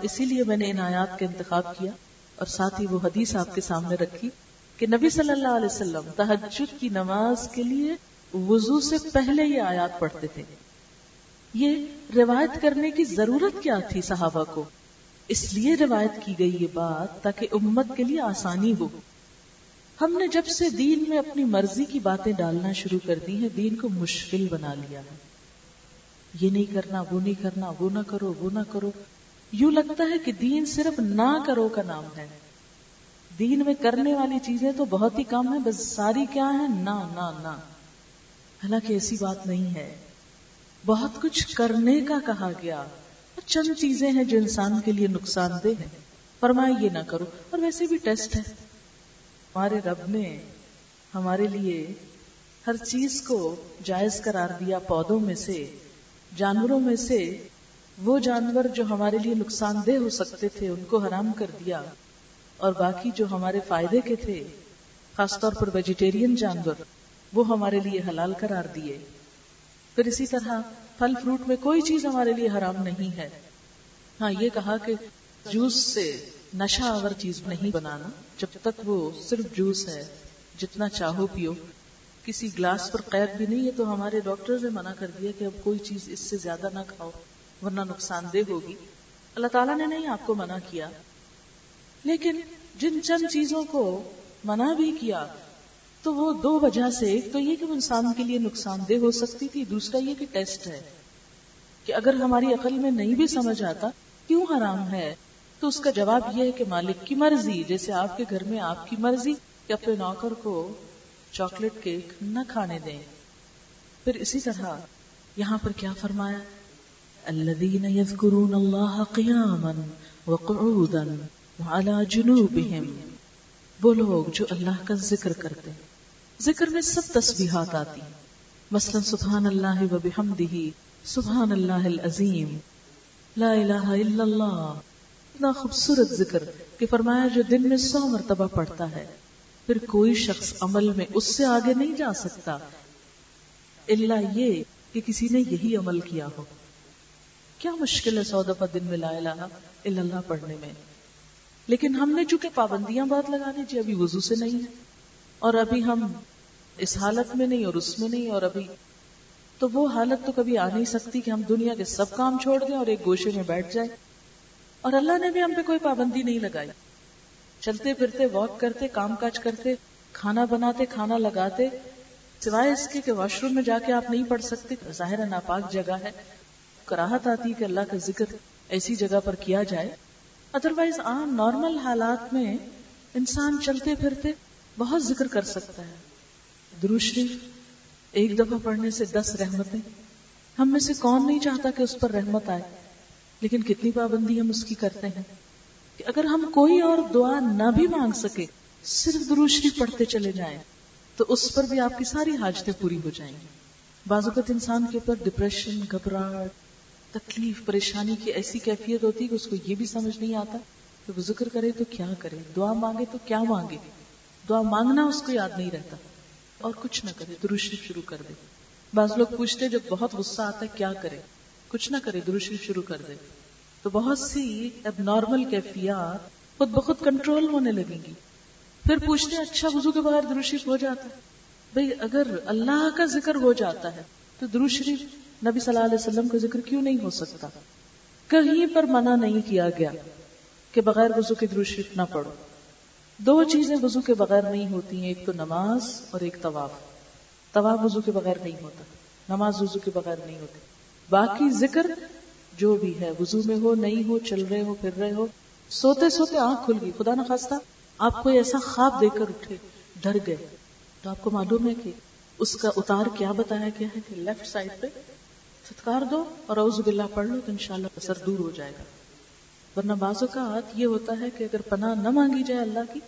S1: اسی لیے میں نے ان آیات کا انتخاب کیا اور ساتھ ہی وہ حدیث آپ کے سامنے رکھی کہ نبی صلی اللہ علیہ وسلم تحجد کی نماز کے لیے وضو سے پہلے یہ آیات پڑھتے تھے۔ یہ روایت کرنے کی ضرورت کیا تھی صحابہ کو؟ اس لیے روایت کی گئی یہ بات تاکہ امت کے لیے آسانی ہو۔ ہم نے جب سے دین میں اپنی مرضی کی باتیں ڈالنا شروع کر دی ہیں، دین کو مشکل بنا لیا ہے۔ یہ نہیں کرنا، وہ نہیں کرنا، وہ نہ کرو، وہ نہ کرو۔ یوں لگتا ہے کہ دین صرف نہ کرو کا نام ہے۔ دین میں کرنے والی چیزیں تو بہت ہی کم ہے بس ساری کیا ہے نہ نہ نہ۔ حالانکہ ایسی بات نہیں ہے۔ بہت کچھ کرنے کا کہا گیا۔ چند چیزیں ہیں جو انسان کے لیے نقصان دہ ہے فرمائے یہ نہ کرو۔ اور ویسے بھی ٹیسٹ ہے۔ ہمارے رب نے ہمارے لیے ہر چیز کو جائز قرار دیا پودوں میں سے، جانوروں میں سے۔ وہ جانور جو ہمارے لیے نقصان دہ ہو سکتے تھے، ان کو حرام کر دیا۔ اور باقی جو ہمارے فائدے کے تھے، خاص طور پر ویجیٹیرین جانور، وہ ہمارے لیے حلال قرار دیے۔ پھر اسی طرح پھل فروٹ میں کوئی چیز ہمارے لیے حرام نہیں ہے۔ ہاں یہ کہا کہ جوس سے نشہ آور چیز نہیں بنانا، جب تک وہ صرف جوس ہے، جتنا چاہو پیو۔ کسی گلاس پر قید بھی نہیں ہے تو ہمارے ڈاکٹر نے منع کر دیا کہ اب کوئی چیز اس سے زیادہ نہ کھاؤ، ورنہ نقصان دہ ہوگی۔ اللہ تعالیٰ نے نہیں آپ کو منع کیا۔ لیکن جن چند چیزوں کو منع بھی کیا، تو وہ دو وجہ سے، ایک تو یہ کہ وہ انسان کے لیے نقصان دہ ہو سکتی تھی، دوسرا یہ کہ ٹیسٹ ہے کہ اگر ہماری عقل میں نہیں بھی سمجھ آتا، کیوں حرام ہے؟ تو اس کا جواب یہ ہے کہ مالک کی مرضی، جیسے آپ کے گھر میں آپ کی مرضی کہ اپنے نوکر کو چاکلیٹ کیک نہ کھانے دیں۔ پھر اسی طرح یہاں پر کیا فرمایا؟ الذين يذكرون الله قياما وقعودا وعلى جنوبهم وہ لوگ جو اللہ کا ذکر کرتے ذکر میں سب تسبیحات آتی۔ ہیں مثلا سبحان اللہ و بحمدہ، سبحان اللہ العظیم۔ لا الہ الا اللہ۔ اتنا خوبصورت ذکر کہ فرمایا جو دن میں سو مرتبہ پڑھتا ہے، پھر کوئی شخص عمل میں اس سے آگے نہیں جا سکتا۔ اللہ یہ کہ کسی نے یہی عمل کیا ہو۔ کیا مشکل ہے سو دفعہ دن میں لا الہ الا اللہ پڑھنے میں۔ لیکن ہم نے چونکہ پابندیاں بہت لگانے جی ابھی وضو سے نہیں ہے۔ اور ابھی ہم اس حالت میں نہیں اور اس میں نہیں اور ابھی تو وہ حالت تو کبھی آ نہیں سکتی کہ ہم دنیا کے سب کام چھوڑ دیں اور ایک گوشے میں بیٹھ جائیں۔ اور اللہ نے بھی ہم پہ کوئی پابندی نہیں لگائی۔ چلتے پھرتے واک کرتے، کام کاج کرتے، کھانا بناتے، کھانا لگاتے، سوائے اس کے کہ واش روم میں جا کے آپ نہیں پڑھ سکتے ظاہر ناپاک جگہ ہے۔ کراہت آتی کہ اللہ کا ذکر ایسی جگہ پر کیا جائے۔ ادروائز عام نارمل حالات میں انسان چلتے پھرتے بہت ذکر کر سکتا ہے۔ دروشری، ایک دفعہ پڑھنے سے دس رحمتیں۔ ہم میں سے کون نہیں چاہتا کہ اس پر رحمت آئے؟ لیکن کتنی پابندی ہم اس کی کرتے ہیں کہ اگر ہم کوئی اور دعا نہ بھی مانگ سکے، صرف دروشری پڑھتے چلے جائیں، تو اس پر بھی آپ کی ساری حاجتیں پوری ہو جائیں گی۔ بعض اوقات انسان کے اوپر ڈپریشن گھبراہٹ، تکلیف، پریشانی کی ایسی کیفیت ہوتی ہے کہ اس کو یہ بھی سمجھ نہیں آتا کہ وہ ذکر کرے تو کیا کرے، دعا مانگے تو کیا مانگے۔ دعا مانگنا اس کو یاد نہیں رہتا اور کچھ نہ کرے دروشری شروع کر دے۔ بعض لوگ پوچھتے جب بہت غصہ آتا ہے، کیا کرے؟ کچھ نہ کرے دروشری شروع کر دے۔ تو بہت سی اب نارمل کیفیات خود بخود کنٹرول ہونے لگیں گی۔ پھر پوچھتے اچھا وضو کے بغیر درو شریف ہو جاتا ہے؟ بھئی اگر اللہ کا ذکر ہو جاتا ہے، تو درو شریف نبی صلی اللہ علیہ وسلم کا ذکر کیوں نہیں ہو سکتا؟ کہیں پر منع نہیں کیا گیا کہ بغیر وضو کے درو شریف نہ پڑھو۔ دو چیزیں وضو کے بغیر نہیں ہوتی ہیں، ایک تو نماز اور ایک طواف۔ طواف وضو کے بغیر نہیں ہوتا، نماز وضو کے بغیر نہیں ہوتی۔ باقی ذکر جو بھی ہے، وضو میں ہو، نہیں ہو، چل رہے ہو، پھر رہے ہو، سوتے سوتے آنکھ کھل گئی۔ خدا نخواستہ، آپ کو ایسا خواب دے کر اٹھے، ڈر گئے۔ تو آپ کو معلوم ہے کہ اس کا اتار کیا بتایا گیا ہے کہ لیفٹ سائڈ پہ ستکار دو اور اعوذ باللہ پڑھ لو تو انشاءاللہ اثر دور ہو جائے گا۔ ورنہ بعض اوقات یہ ہوتا ہے کہ اگر پناہ نہ مانگی جائے اللہ کی،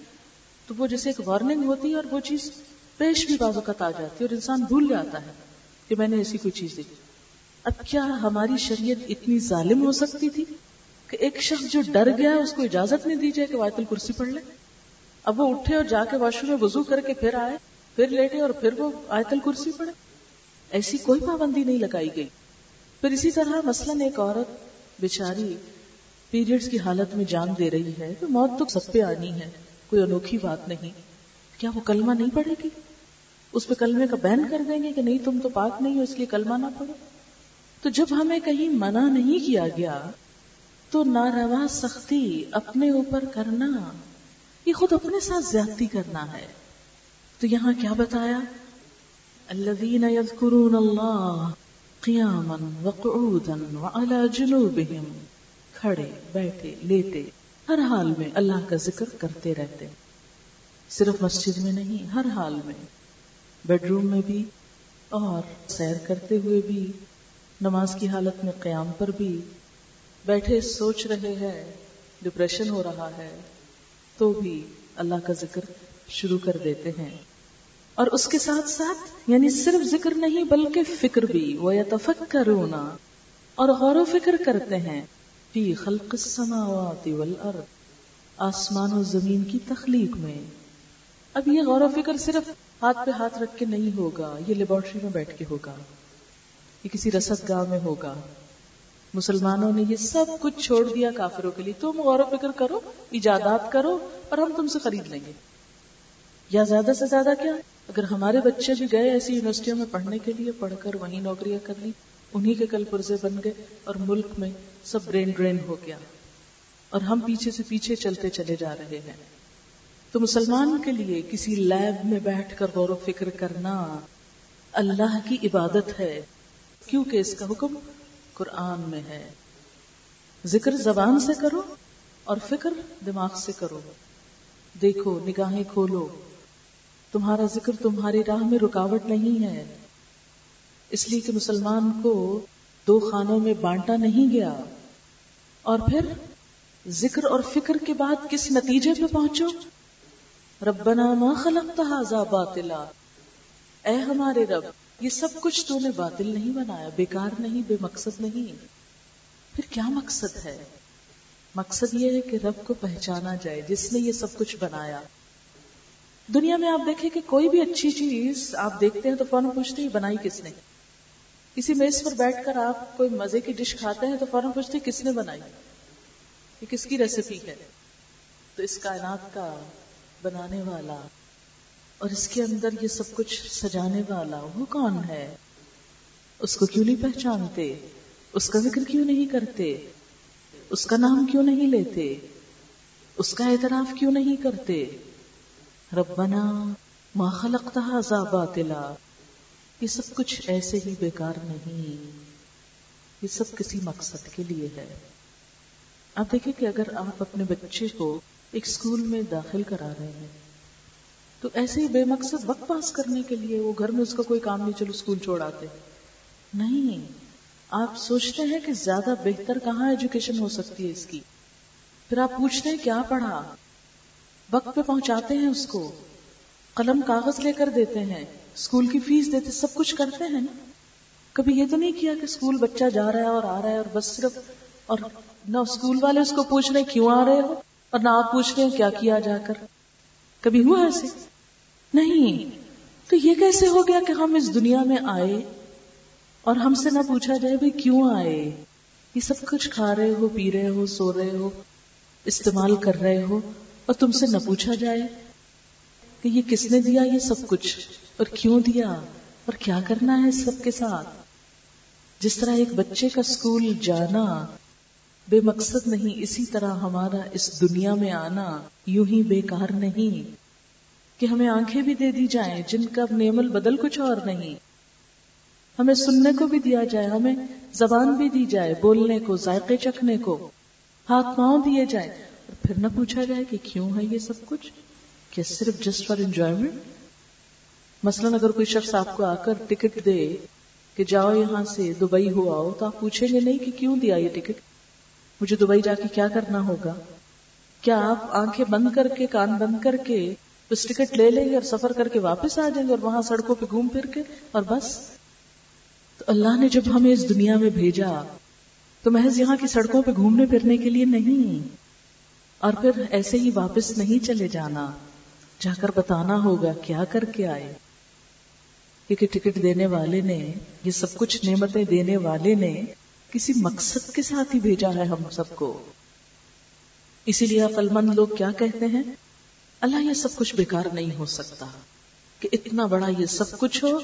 S1: تو وہ جیسے ایک وارننگ ہوتی ہے اور وہ چیز پیش بھی بعض اوقات آ جاتی ہے اور انسان بھول جاتا ہے کہ میں نے ایسی کوئی چیز دیکھی۔ اب کیا ہماری شریعت اتنی ظالم ہو سکتی تھی کہ ایک شخص جو ڈر گیا اس کو اجازت نہیں دی جائے کہ وائتل کرسی پڑھ لے؟ اب وہ اٹھے اور جا کے واش روم میں وضو کر کے پھر آئے، پھر لیٹے اور پھر وہ آیتل کرسی پڑھے۔ ایسی کوئی پابندی نہیں لگائی گئی۔ پھر اسی طرح مثلاً ایک عورت بیچاری پیریڈز کی حالت میں جان دے رہی ہے تو موت تو سب پہ آنی ہے، کوئی انوکھی بات نہیں۔ کیا وہ کلمہ نہیں پڑھے گی؟ اس پہ کلمے کا بین کر دیں گے کہ نہیں تم تو پاک نہیں ہو، اس لیے کلمہ نہ پڑھو؟ تو جب ہمیں کہیں منع نہیں کیا گیا، تو ناروا سختی اپنے اوپر کرنا، یہ خود اپنے ساتھ زیادتی کرنا ہے۔ تو یہاں کیا بتایا؟ الذين يذكرون الله قياما وقعودا وعلى جنوبهم کھڑے، بیٹھے لیتے ہر حال میں اللہ کا ذکر کرتے رہتے۔ صرف مسجد میں نہیں، ہر حال میں، بیڈ روم میں بھی اور سیر کرتے ہوئے بھی۔ نماز کی حالت میں قیام پر بھی بیٹھے سوچ رہے ہیں ڈپریشن ہو رہا ہے، تو بھی اللہ کا ذکر شروع کر دیتے ہیں۔ اور اس کے ساتھ ساتھ یعنی صرف ذکر نہیں، بلکہ فکر بھی وہ یتفکر رونا اور غور و فکر کرتے ہیں، فی خلق السماوات والارض۔ آسمان و زمین کی تخلیق میں۔ اب یہ غور و فکر صرف ہاتھ پہ ہاتھ رکھ کے نہیں ہوگا، یہ لیبورٹری میں بیٹھ کے ہوگا۔ یہ کسی رسد گاہ میں ہوگا۔ مسلمانوں نے یہ سب کچھ چھوڑ دیا کافروں کے لیے۔ تم غور و فکر کرو، ایجادات کرو اور ہم تم سے خرید لیں گے۔ یا زیادہ سے زیادہ کیا؟ اگر ہمارے بچے بھی گئے ایسی یونیورسٹیوں میں پڑھنے کے لیے، پڑھ کر وہیں نوکریاں کر لی، انہی کے کل پرزے بن گئے اور ملک میں سب برین ڈرین ہو گیا اور ہم پیچھے سے پیچھے چلتے چلے جا رہے ہیں۔ تو مسلمان کے لیے کسی لیب میں بیٹھ کر غور و فکر کرنا اللہ کی عبادت ہے۔ کیونکہ اس کا حکم قرآن میں ہے۔ ذکر زبان سے کرو اور فکر دماغ سے کرو۔ دیکھو، نگاہیں کھولو۔ تمہارا ذکر تمہاری راہ میں رکاوٹ نہیں ہے۔ اس لیے کہ مسلمان کو دو خانوں میں بانٹا نہیں گیا۔ اور پھر ذکر اور فکر کے بعد کس نتیجے پہ پہنچو؟ ربنا ما خلقتا باطلا۔ اے ہمارے رب یہ سب کچھ تو نے باطل نہیں بنایا، بیکار نہیں، بے مقصد نہیں۔ پھر کیا مقصد ہے؟ مقصد یہ ہے کہ رب کو پہچانا جائے، جس نے یہ سب کچھ بنایا۔ دنیا میں آپ دیکھیں کہ کوئی بھی اچھی چیز آپ دیکھتے ہیں تو فوراً پوچھتے ہیں بنائی کس نے؟ کسی میز پر بیٹھ کر آپ کوئی مزے کی ڈش کھاتے ہیں تو فوراً پوچھتے ہیں، کس نے بنائی؟ یہ کس کی ریسیپی ہے؟ تو اس کائنات کا بنانے والا اور اس کے اندر یہ سب کچھ سجانے والا وہ کون ہے؟ اس کو کیوں نہیں پہچانتے؟ اس کا ذکر کیوں نہیں کرتے؟ اس کا نام کیوں نہیں لیتے؟ اس کا اعتراف کیوں نہیں کرتے؟ ربنا ما خلقتها باطلا۔ یہ سب کچھ ایسے ہی بیکار نہیں۔ یہ سب کسی مقصد کے لیے ہے۔ آپ دیکھیں کہ اگر آپ اپنے بچے کو ایک اسکول میں داخل کرا رہے ہیں تو ایسے ہی بے مقصد وقت پاس کرنے کے لیے وہ گھر میں اس کا کوئی کام نہیں، چلو اسکول چھوڑ آتے۔ نہیں، آپ سوچتے ہیں کہ زیادہ بہتر کہاں ایجوکیشن ہو سکتی ہے اس کی۔ پھر آپ پوچھتے ہیں کیا پڑھا؟ وقت پہ پہنچاتے ہیں اس کو۔ قلم کاغذ لے کر دیتے ہیں۔ اسکول کی فیس دیتے، سب کچھ کرتے ہیں نا۔ کبھی یہ تو نہیں کیا کہ اسکول بچہ جا رہا ہے اور آ رہا ہے اور بس صرف اور نہ اسکول والے اس کو پوچھ رہے کیوں آ رہے ہو؟ اور نہ آپ پوچھ رہے ہیں کیا کیا جا کر۔ کبھی ہوا ایسے؟ نہیں، تو یہ کیسے ہو گیا کہ ہم اس دنیا میں آئے اور ہم سے نہ پوچھا جائے بھائی کیوں آئے؟ یہ سب کچھ کھا رہے ہو، پی رہے ہو، سو رہے ہو، استعمال کر رہے ہو اور تم سے نہ پوچھا جائے کہ یہ کس نے دیا یہ سب کچھ اور کیوں دیا اور کیا کرنا ہے سب کے ساتھ؟ جس طرح ایک بچے کا اسکول جانا بے مقصد نہیں، اسی طرح ہمارا اس دنیا میں آنا یوں ہی بیکار نہیں۔ کہ ہمیں آنکھیں بھی دے دی جائیں جن کا نیم بدل کچھ اور نہیں۔ ہمیں سننے کو بھی دیا جائے، ہمیں زبان بھی دی جائے، بولنے کو، ذائقے چکھنے کو، ہاتھ پاؤں دیے جائے اور پھر نہ پوچھا جائے کہ کیوں ہے یہ سب کچھ؟ کہ صرف جسٹ فار انجوائمنٹ مثلاً اگر کوئی شخص آپ کو آ کر ٹکٹ دے کہ جاؤ یہاں سے دبئی ہو آؤ، تو آپ پوچھیں گے نہیں کہ کیوں دیا یہ ٹکٹ؟ مجھے دبئی جا کے کیا کرنا ہوگا؟ کیا آپ آنکھیں بند کر کے، کان بند کر کے بس ٹکٹ لے لیں گے اور سفر کر کے واپس آ جائیں گے اور وہاں سڑکوں پہ گھوم پھر کے اور بس۔ تو اللہ نے جب ہمیں اس دنیا میں بھیجا، تو محض یہاں کی سڑکوں پہ گھومنے پھرنے کے لیے نہیں۔ اور پھر ایسے ہی واپس نہیں چلے جانا۔ جا کر بتانا ہوگا کیا کر کے آئے۔ کیونکہ ٹکٹ دینے والے نے، یہ سب کچھ نعمتیں دینے والے نے کسی مقصد کے ساتھ ہی بھیجا ہے ہم سب کو۔ اسی لیے عقل مند لوگ کیا کہتے ہیں؟ اللہ یہ سب کچھ بیکار نہیں ہو سکتا کہ اتنا بڑا یہ سب کچھ ہو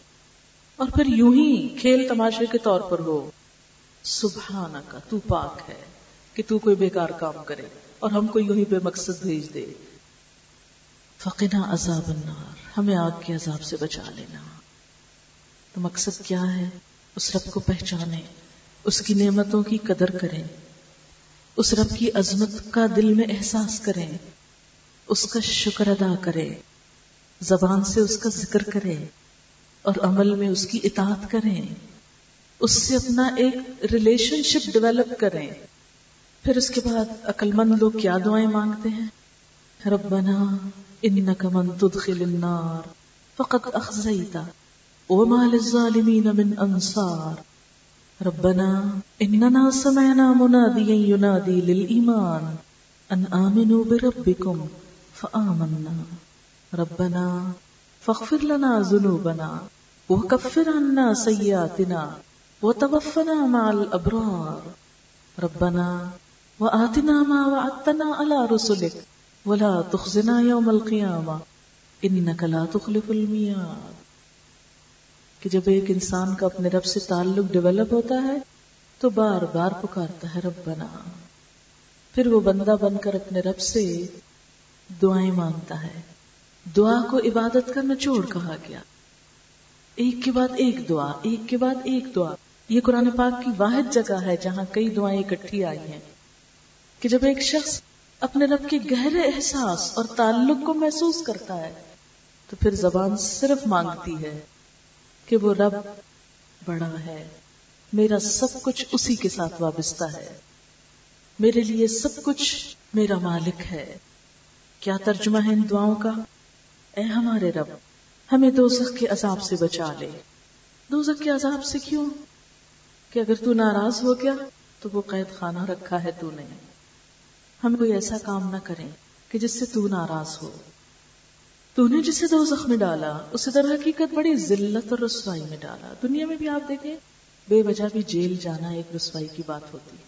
S1: اور پھر یوں ہی کھیل تماشے کے طور پر ہو۔ سبحانہ کا تو پاک ہے کہ تو کوئی بیکار کام کرے اور ہم کو یوں ہی بے مقصد بھیج دے۔ فقنا عذاب النار، ہمیں آگ کے عذاب سے بچا لینا۔ تو مقصد کیا ہے؟ اس رب کو پہچانے، اس کی نعمتوں کی قدر کریں، اس رب کی عظمت کا دل میں احساس کریں۔ اس کا شکر ادا کرے، زبان سے اس کا ذکر کرے اور عمل میں اس کی اطاعت کریں اس سے اپنا ایک ریلیشن شپ ڈیولپ کریں پھر اس کے بعد عقل مند لوگ کیا دعائیں مانگتے ہیں؟ ربنا انك من تدخل النار فقد اخزيتا وما للظالمين من انصار۔ ربنا اننا سمعنا مناديا ينادي للايمان ان امنوا بربكم فآمنا. ربنا فاغفر لنا ذنوبنا وكفر عنا سيئاتنا وتوفنا مع الأبرار. ربنا وآتنا ما وعدتنا على رسلك ولا تخزنا يوم القيامة. انك لا تخلف الميعاد. کہ جب ایک انسان کا اپنے رب سے تعلق ڈیولپ ہوتا ہے، تو بار بار پکارتا ہے رب بنا پھر وہ بندہ بن کر اپنے رب سے دعائیں مانگتا ہے۔ دعا کو عبادت کا نچوڑ کہا گیا۔ ایک کے بعد ایک دعا، ایک کے بعد ایک دعا۔ یہ قرآن پاک کی واحد جگہ ہے جہاں کئی دعائیں اکٹھی آئی ہیں۔ کہ جب ایک شخص اپنے رب کے گہرے احساس اور تعلق کو محسوس کرتا ہے، تو پھر زبان صرف مانگتی ہے کہ وہ رب بڑا ہے۔ میرا سب کچھ اسی کے ساتھ وابستہ ہے۔ میرے لیے سب کچھ میرا مالک ہے۔ کیا ترجمہ ہے ان دعاؤں کا؟ اے ہمارے رب، ہمیں دوزخ کے عذاب سے بچا لے۔ دوزخ کے عذاب سے کیوں؟ کہ اگر تو ناراض ہو گیا، تو وہ قید خانہ رکھا ہے تو نے۔ ہم کوئی ایسا کام نہ کریں کہ جس سے تو ناراض ہو۔ تو نے جسے دو زخم ڈالا، اسے در حقیقت بڑی ذلت اور رسوائی میں ڈالا۔ دنیا میں بھی آپ دیکھیں، بے وجہ بھی جیل جانا ایک رسوائی کی بات ہوتی ہے۔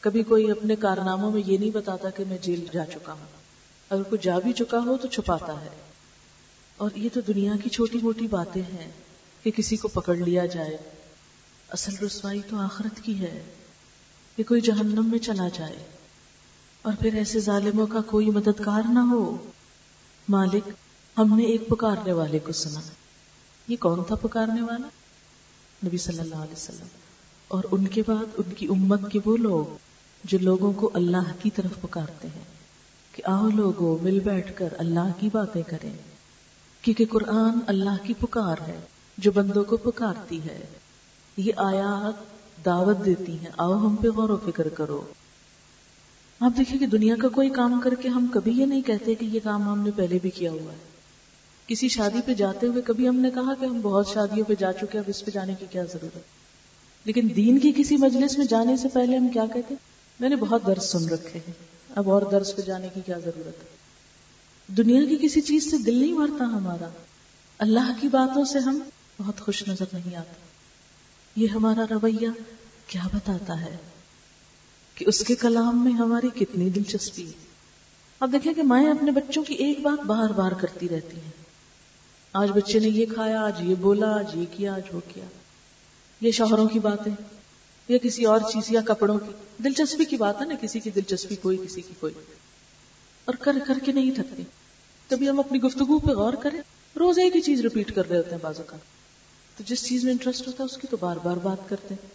S1: کبھی کوئی اپنے کارناموں میں یہ نہیں بتاتا کہ میں جیل جا چکا ہوں۔ اگر کوئی جا بھی چکا ہو تو چھپاتا ہے۔ اور یہ تو دنیا کی چھوٹی موٹی باتیں ہیں کہ کسی کو پکڑ لیا جائے۔ اصل رسوائی تو آخرت کی ہے کہ کوئی جہنم میں چلا جائے۔ اور پھر ایسے ظالموں کا کوئی مددگار نہ ہو۔ مالک، ہم نے ایک پکارنے والے کو سنا۔ یہ کون تھا پکارنے والا؟ نبی صلی اللہ علیہ وسلم۔ اور ان کے بعد ان کی امت کے وہ لوگ جو لوگوں کو اللہ کی طرف پکارتے ہیں۔ کہ آؤ لوگوں مل بیٹھ کر اللہ کی باتیں کریں۔ کیونکہ قرآن اللہ کی پکار ہے، جو بندوں کو پکارتی ہے۔ یہ آیات دعوت دیتی ہیں، آؤ ہم پہ غور و فکر کرو۔ آپ دیکھیں کہ دنیا کا کوئی کام کر کے ہم کبھی یہ نہیں کہتے کہ یہ کام ہم نے پہلے بھی کیا ہوا ہے۔ کسی شادی پہ جاتے ہوئے کبھی ہم نے کہا کہ ہم بہت شادیوں پہ جا چکے اب اس پہ جانے کی کیا ضرورت لیکن دین کی کسی مجلس میں جانے سے پہلے ہم کیا کہتے میں نے بہت درس سن رکھے ہیں۔ اب اور درس پہ جانے کی کیا ضرورت ہے؟ دنیا کی کسی چیز سے دل نہیں بھرتا ہمارا۔ اللہ کی باتوں سے ہم بہت خوش نظر نہیں آتا یہ ہمارا رویہ کیا بتاتا ہے کہ اس کے کلام میں ہماری کتنی دلچسپی ہے۔ اب دیکھیں کہ مائیں اپنے بچوں کی ایک بات بار بار کرتی رہتی ہیں۔ آج بچے نے یہ کھایا، آج یہ بولا، آج یہ کیا، آج وہ کیا۔ یہ شوہروں کی باتیں۔ یا کسی اور چیز، یا کپڑوں کی۔ دلچسپی کی بات ہے نا، کسی کی دلچسپی کوئی، کسی کی کوئی۔ اور کر کر کے نہیں تھکتے کبھی ہم اپنی گفتگو پہ غور کریں روز ایک ہی چیز ریپیٹ کر رہے ہوتے ہیں بازو کا تو جس چیز میں انٹرسٹ ہوتا ہے، اس کی تو بار بار بات کرتے ہیں۔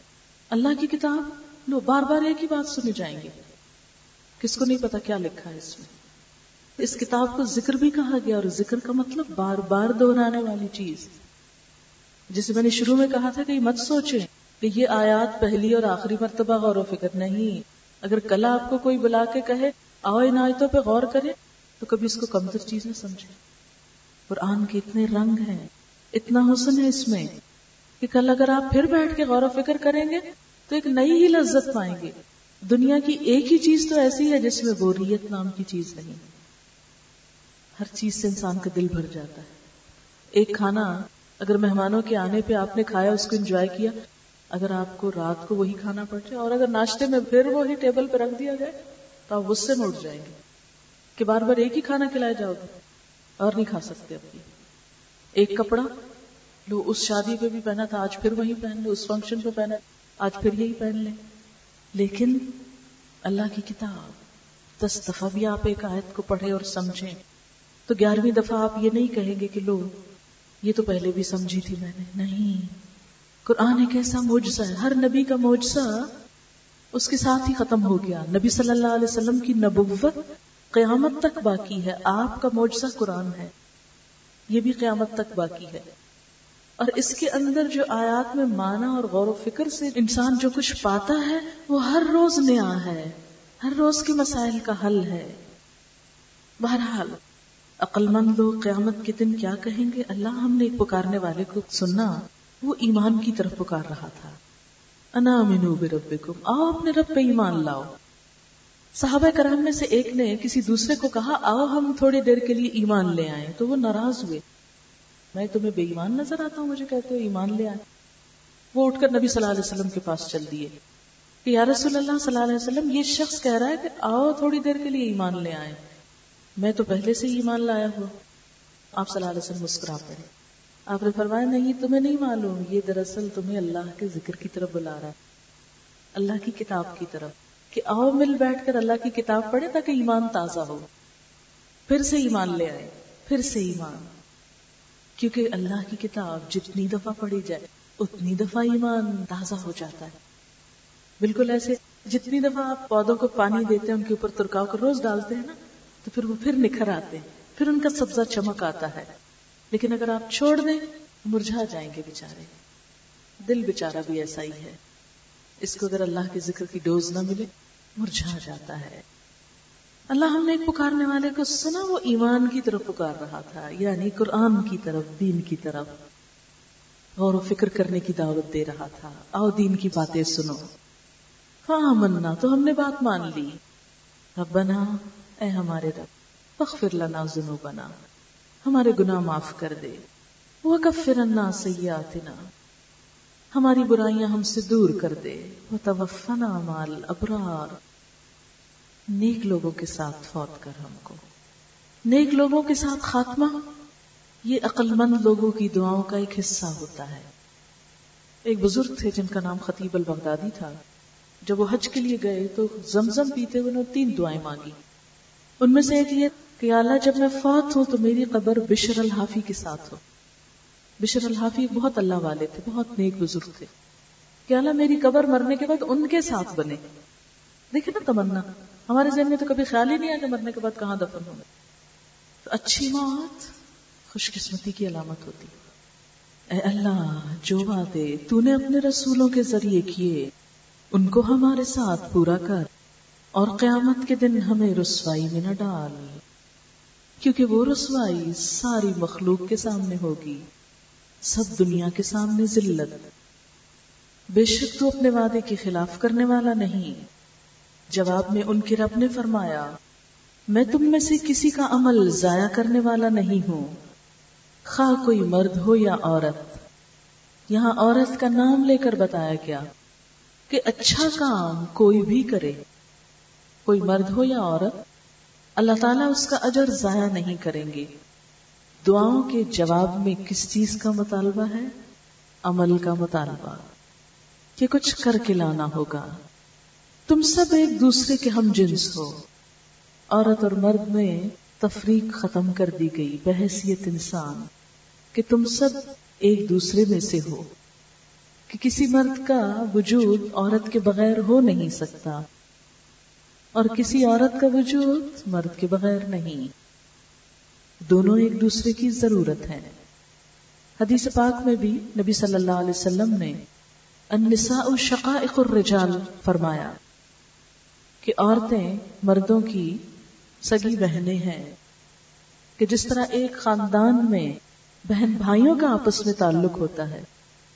S1: اللہ کی کتاب لو بار بار ایک ہی بات سنی جائیں گے۔ کس کو نہیں پتا کیا لکھا ہے اس میں۔ اس کتاب کو ذکر بھی کہا گیا، اور ذکر کا مطلب بار بار دہرانے والی چیز۔ جسے میں نے شروع میں کہا تھا کہ مت سوچے کہ یہ آیات پہلی اور آخری مرتبہ غور و فکر نہیں۔ اگر کل آپ کو کوئی بلا کے کہے، آؤ ان آیتوں پہ غور کرے تو کبھی اس کو کمتر چیز نہ سمجھے قرآن کے اتنے رنگ ہیں، اتنا حسن ہے اس میں کہ کل اگر آپ پھر بیٹھ کے غور و فکر کریں گے، تو ایک نئی ہی لذت پائیں گے۔ دنیا کی ایک ہی چیز تو ایسی ہے جس میں بوریت نام کی چیز نہیں۔ ہر چیز سے انسان کا دل بھر جاتا ہے۔ ایک کھانا اگر مہمانوں کے آنے پہ آپ نے کھایا، اس کو انجوائے کیا اگر آپ کو رات کو وہی کھانا پڑ جائے اور اگر ناشتے میں پھر وہی ٹیبل پہ رکھ دیا جائے تو آپ غصے میں اٹھ جائیں گے کہ بار بار ایک ہی کھانا کھلائے جاؤ گے اور نہیں کھا سکتے اب ایک کپڑا لو، اس شادی پہ بھی پہنا تھا، آج پھر وہی پہن لو، اس فنکشن پہ پہنا، آج پھر یہی پہن لیں۔ لیکن اللہ کی کتاب، دس دفعہ بھی آپ ایک آیت کو پڑھے اور سمجھیں۔ تو گیارہویں دفعہ آپ یہ نہیں کہیں گے کہ لو، یہ تو پہلے بھی سمجھی تھی میں نے۔ نہیں۔ قرآن ایک ایسا موجزہ ہے؟ ہر نبی کا موجزہ اس کے ساتھ ہی ختم ہو گیا۔ نبی صلی اللہ علیہ وسلم کی نبوت قیامت تک باقی ہے۔ آپ کا موجزہ قرآن ہے۔ یہ بھی قیامت تک باقی ہے۔ اور اس کے اندر جو آیات میں مانا اور غور و فکر سے انسان جو کچھ پاتا ہے، وہ ہر روز نیا ہے۔ ہر روز کے مسائل کا حل ہے۔ بہرحال عقل مند لوگ قیامت کے دن کیا کہیں گے؟ اللہ ہم نے ایک پکارنے والے کو سننا۔ وہ ایمان کی طرف پکار رہا تھا۔ انا منو بربکم آؤ اپنے رب پہ ایمان لاؤ۔ صحابہ کرام میں سے ایک نے کسی دوسرے کو کہا، آؤ ہم تھوڑی دیر کے لیے ایمان لے آئے تو وہ ناراض ہوئے۔ میں تمہیں بے ایمان نظر آتا ہوں، مجھے کہتے ہو ایمان لے آئے وہ اٹھ کر نبی صلی اللہ علیہ وسلم کے پاس چل دیے۔ کہ یا رسول اللہ صلی اللہ علیہ وسلم، یہ شخص کہہ رہا ہے کہ آؤ تھوڑی دیر کے لیے ایمان لے آئے میں تو پہلے سے ایمان لایا ہوں آپ صلی اللہ علیہ وسلم مسکرا پڑے۔ آپ نے فرمایا، نہیں، تمہیں نہیں معلوم، یہ دراصل تمہیں اللہ کے ذکر کی طرف بلا رہا ہے، اللہ کی کتاب کی طرف۔ کہ آؤ مل بیٹھ کر اللہ کی کتاب پڑھے تاکہ ایمان تازہ ہو۔ پھر سے ایمان لے آئے پھر سے ایمان۔ کیونکہ اللہ کی کتاب جتنی دفعہ پڑھی جائے، اتنی دفعہ ایمان تازہ ہو جاتا ہے۔ بالکل ایسے، جتنی دفعہ آپ پودوں کو پانی دیتے ہیں، ان کے اوپر ترکاؤ کو روز ڈالتے ہیں نا، تو پھر وہ پھر نکھر آتے ہیں، پھر ان کا سبزہ چمک آتا ہے۔ لیکن اگر آپ چھوڑ دیں، مرجھا جائیں گے بےچارے دل بےچارا بھی ایسا ہی ہے۔ اس کو اگر اللہ کے ذکر کی ڈوز نہ ملے، مرجھا جاتا ہے۔ اللہ ہم نے ایک پکارنے والے کو سنا، وہ ایمان کی طرف پکار رہا تھا یعنی قرآن کی طرف، دین کی طرف۔ غور و فکر کرنے کی دعوت دے رہا تھا۔ آؤ دین کی باتیں سنو۔ ہاں منا تو ہم نے بات مان لی۔ ربنا، اے ہمارے رب فخر لنا ذنوبنا۔ ہمارے گناہ معاف کر دے۔ وہ کفر انا سیاتنا ہماری برائیاں ہم سے دور کر دے۔ وہ توفنا مال ابرار نیک لوگوں کے ساتھ فوت کر ہم کو۔ نیک لوگوں کے ساتھ خاتمہ۔ یہ عقل مند لوگوں کی دعاؤں کا ایک حصہ ہوتا ہے۔ ایک بزرگ تھے جن کا نام خطیب البغدادی تھا۔ جب وہ حج کے لیے گئے تو زمزم پیتے ہوئے تین دعائیں مانگی ان میں سے ایک یہ کہ اللہ جب میں فوت ہوں تو میری قبر بشر الحافی کے ساتھ ہو۔ بشر الحافی بہت اللہ والے تھے، بہت نیک بزرگ تھے۔ کہ اللہ میری قبر مرنے کے بعد ان کے ساتھ بنے۔ دیکھیں نا تمنا، ہمارے ذہن میں تو کبھی خیال ہی نہیں آیا کہ مرنے کے بعد کہاں دفن ہوں تو اچھی موت خوش قسمتی کی علامت ہوتی۔ اے اللہ، جو وعدے تو نے اپنے رسولوں کے ذریعے کیے، ان کو ہمارے ساتھ پورا کر اور قیامت کے دن ہمیں رسوائی میں نہ ڈال۔ کیونکہ وہ رسوائی ساری مخلوق کے سامنے ہوگی، سب دنیا کے سامنے ذلت۔ بے شک تو اپنے وعدے کے خلاف کرنے والا نہیں۔ جواب میں ان کے رب نے فرمایا، میں تم میں سے کسی کا عمل ضائع کرنے والا نہیں ہوں۔ خواہ کوئی مرد ہو یا عورت۔ یہاں عورت کا نام لے کر بتایا گیا کہ اچھا کام کوئی بھی کرے۔ کوئی مرد ہو یا عورت اللہ تعالیٰ اس کا اجر ضائع نہیں کریں گے۔ دعاؤں کے جواب میں کس چیز کا مطالبہ ہے؟ عمل کا مطالبہ۔ کہ کچھ کر کے لانا ہوگا۔ تم سب ایک دوسرے کے ہم جنس ہو۔ عورت اور مرد میں تفریق ختم کر دی گئی۔ بحثیت انسان کہ تم سب ایک دوسرے میں سے ہو۔ کہ کسی مرد کا وجود عورت کے بغیر ہو نہیں سکتا۔ اور کسی عورت کا وجود مرد کے بغیر نہیں۔ دونوں ایک دوسرے کی ضرورت ہے حدیث پاک میں بھی نبی صلی اللہ علیہ وسلم نے النساء شقائق الرجال فرمایا کہ عورتیں مردوں کی سگی بہنیں ہیں۔ کہ جس طرح ایک خاندان میں بہن بھائیوں کا آپس میں تعلق ہوتا ہے،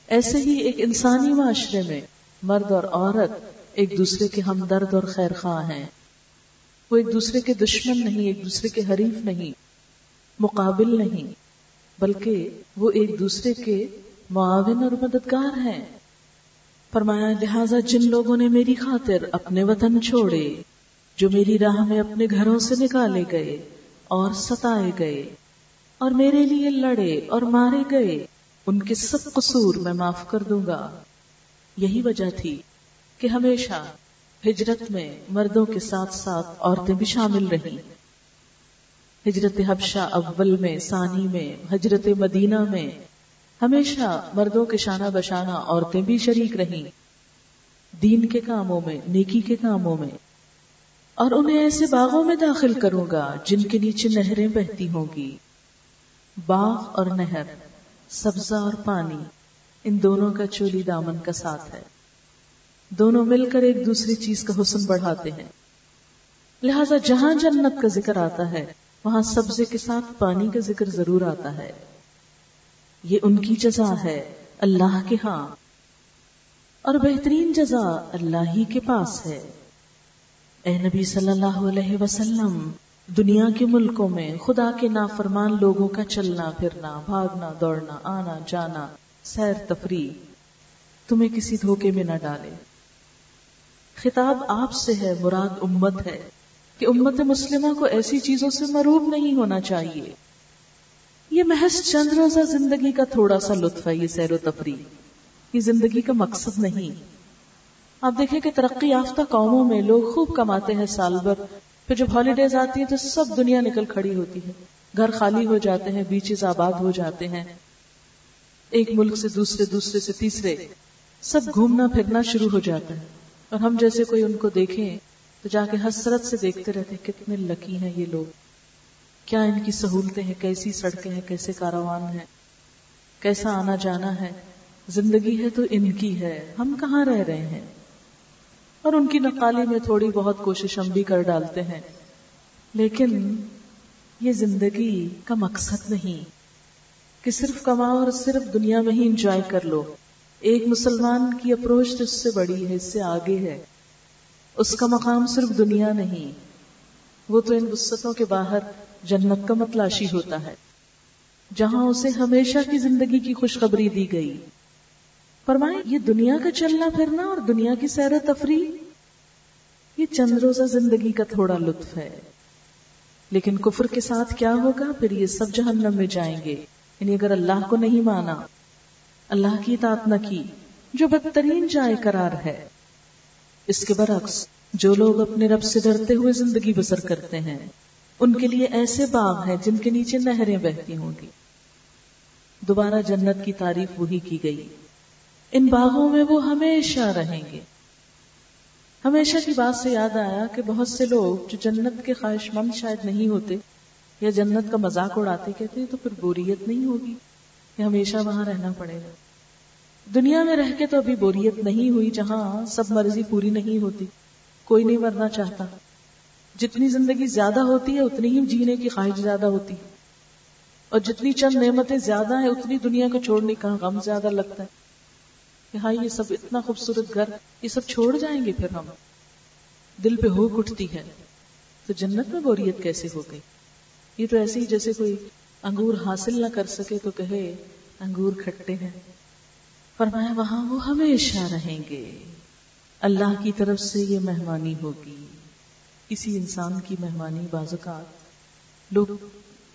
S1: ایسے ہی ایک انسانی معاشرے میں مرد اور عورت ایک دوسرے کے ہمدرد اور خیر خواہ ہیں۔ وہ ایک دوسرے کے دشمن نہیں، ایک دوسرے کے حریف نہیں، مقابل نہیں، بلکہ وہ ایک دوسرے کے معاون اور مددگار ہیں۔ فرمایا، لہذا جن لوگوں نے میری خاطر اپنے وطن چھوڑے، جو میری راہ میں اپنے گھروں سے نکالے گئے اور ستائے گئے اور میرے لیے لڑے اور مارے گئے، ان کے سب قصور میں معاف کر دوں گا۔ یہی وجہ تھی۔ کہ ہمیشہ ہجرت میں مردوں کے ساتھ ساتھ عورتیں بھی شامل رہی ہجرت حبشہ اول میں، ثانی میں، ہجرت مدینہ میں ہمیشہ مردوں کے شانہ بشانہ عورتیں بھی شریک رہیں۔ دین کے کاموں میں، نیکی کے کاموں میں۔ اور انہیں ایسے باغوں میں داخل کروں گا جن کے نیچے نہریں بہتی ہوں گی۔ باغ اور نہر، سبزہ اور پانی، ان دونوں کا چولی دامن کا ساتھ ہے۔ دونوں مل کر ایک دوسری چیز کا حسن بڑھاتے ہیں۔ لہذا جہاں جنت کا ذکر آتا ہے، وہاں سبزے کے ساتھ پانی کا ذکر ضرور آتا ہے۔ یہ ان کی جزا ہے، اللہ کے ہاں۔ اور بہترین جزا اللہ ہی کے پاس ہے۔ اے نبی صلی اللہ علیہ وسلم، دنیا کے ملکوں میں خدا کے نافرمان لوگوں کا چلنا، پھرنا، بھاگنا، دوڑنا، آنا، جانا، سیر، تفریح، تمہیں کسی دھوکے میں نہ ڈالے۔ خطاب آپ سے ہے، مراد امت ہے۔ کہ امت مسلمہ کو ایسی چیزوں سے مروب نہیں ہونا چاہیے۔ یہ محض چند روزہ زندگی کا تھوڑا سا لطف ہے، یہ سیر و تفریح۔ یہ زندگی کا مقصد نہیں۔ آپ دیکھیں کہ ترقی یافتہ قوموں میں لوگ خوب کماتے ہیں سال بھر۔ پھر جب ہالیڈیز آتی ہیں تو سب دنیا نکل کھڑی ہوتی ہے۔ گھر خالی ہو جاتے ہیں بیچز آباد ہو جاتے ہیں۔ ایک ملک سے دوسرے دوسرے سے تیسرے۔ سب گھومنا پھرنا شروع ہو جاتا ہے۔ اور ہم جیسے کوئی ان کو دیکھیں تو جا کے حسرت سے دیکھتے رہتے ہیں کتنے لکی ہیں یہ لوگ۔ کیا ان کی سہولتیں ہیں؟ کیسی سڑکیں ہیں؟ کیسے کاروان ہیں؟ کیسا آنا جانا ہے؟ زندگی ہے تو ان کی ہے۔ ہم کہاں رہ رہے ہیں؟ اور ان کی نقالی میں تھوڑی بہت کوشش ہم بھی کر ڈالتے ہیں۔ لیکن یہ زندگی کا مقصد نہیں کہ صرف کماؤ اور صرف دنیا میں ہی انجوائے کر لو۔ ایک مسلمان کی اپروچ تو اس سے بڑی ہے، اس سے آگے ہے۔ اس کا مقام صرف دنیا نہیں، وہ تو ان وسطوں کے باہر جنت کا متلاشی ہوتا ہے، جہاں اسے ہمیشہ کی زندگی کی خوشخبری دی گئی۔ فرمائے، یہ دنیا کا چلنا پھرنا اور دنیا کی سیر و تفریح، یہ چند روزہ زندگی کا تھوڑا لطف ہے۔ لیکن کفر کے ساتھ کیا ہوگا؟ پھر یہ سب جہنم میں جائیں گے۔ یعنی اگر اللہ کو نہیں مانا اللہ کی اطاعت نہ کی، جو بدترین جائے قرار ہے۔ اس کے برعکس، جو لوگ اپنے رب سے ڈرتے ہوئے زندگی بسر کرتے ہیں، ان کے لیے ایسے باغ ہیں جن کے نیچے نہریں بہتی ہوں گی۔ دوبارہ جنت کی تعریف وہی کی گئی۔ ان باغوں میں وہ ہمیشہ رہیں گے۔ ہمیشہ کی بات سے یاد آیا کہ بہت سے لوگ جو جنت کے خواہش مند شاید نہیں ہوتے یا جنت کا مذاق اڑاتے کہتے تو پھر بوریت نہیں ہوگی۔ کہ ہمیشہ وہاں رہنا پڑے گا۔ دنیا میں رہ کے تو ابھی بوریت نہیں ہوئی جہاں سب مرضی پوری نہیں ہوتی، کوئی نہیں مرنا چاہتا۔ جتنی زندگی زیادہ ہوتی ہے، اتنی ہی جینے کی خواہش زیادہ ہوتی اور جتنی چند نعمتیں زیادہ ہیں، اتنی دنیا کو چھوڑنے کا غم زیادہ لگتا ہے۔ کہ ہاں یہ سب اتنا خوبصورت گھر، یہ سب چھوڑ جائیں گے پھر ہم۔ دل پہ ہوک اٹھتی ہے۔ تو جنت میں بوریت کیسے ہو گئی؟ یہ تو ایسے ہی جیسے کوئی انگور حاصل نہ کر سکے تو کہے، انگور کھٹے ہیں۔ فرمایا، وہاں وہ ہمیشہ رہیں گے۔ اللہ کی طرف سے یہ مہمانی ہوگی۔ کسی انسان کی مہمانی بازوقات لوگ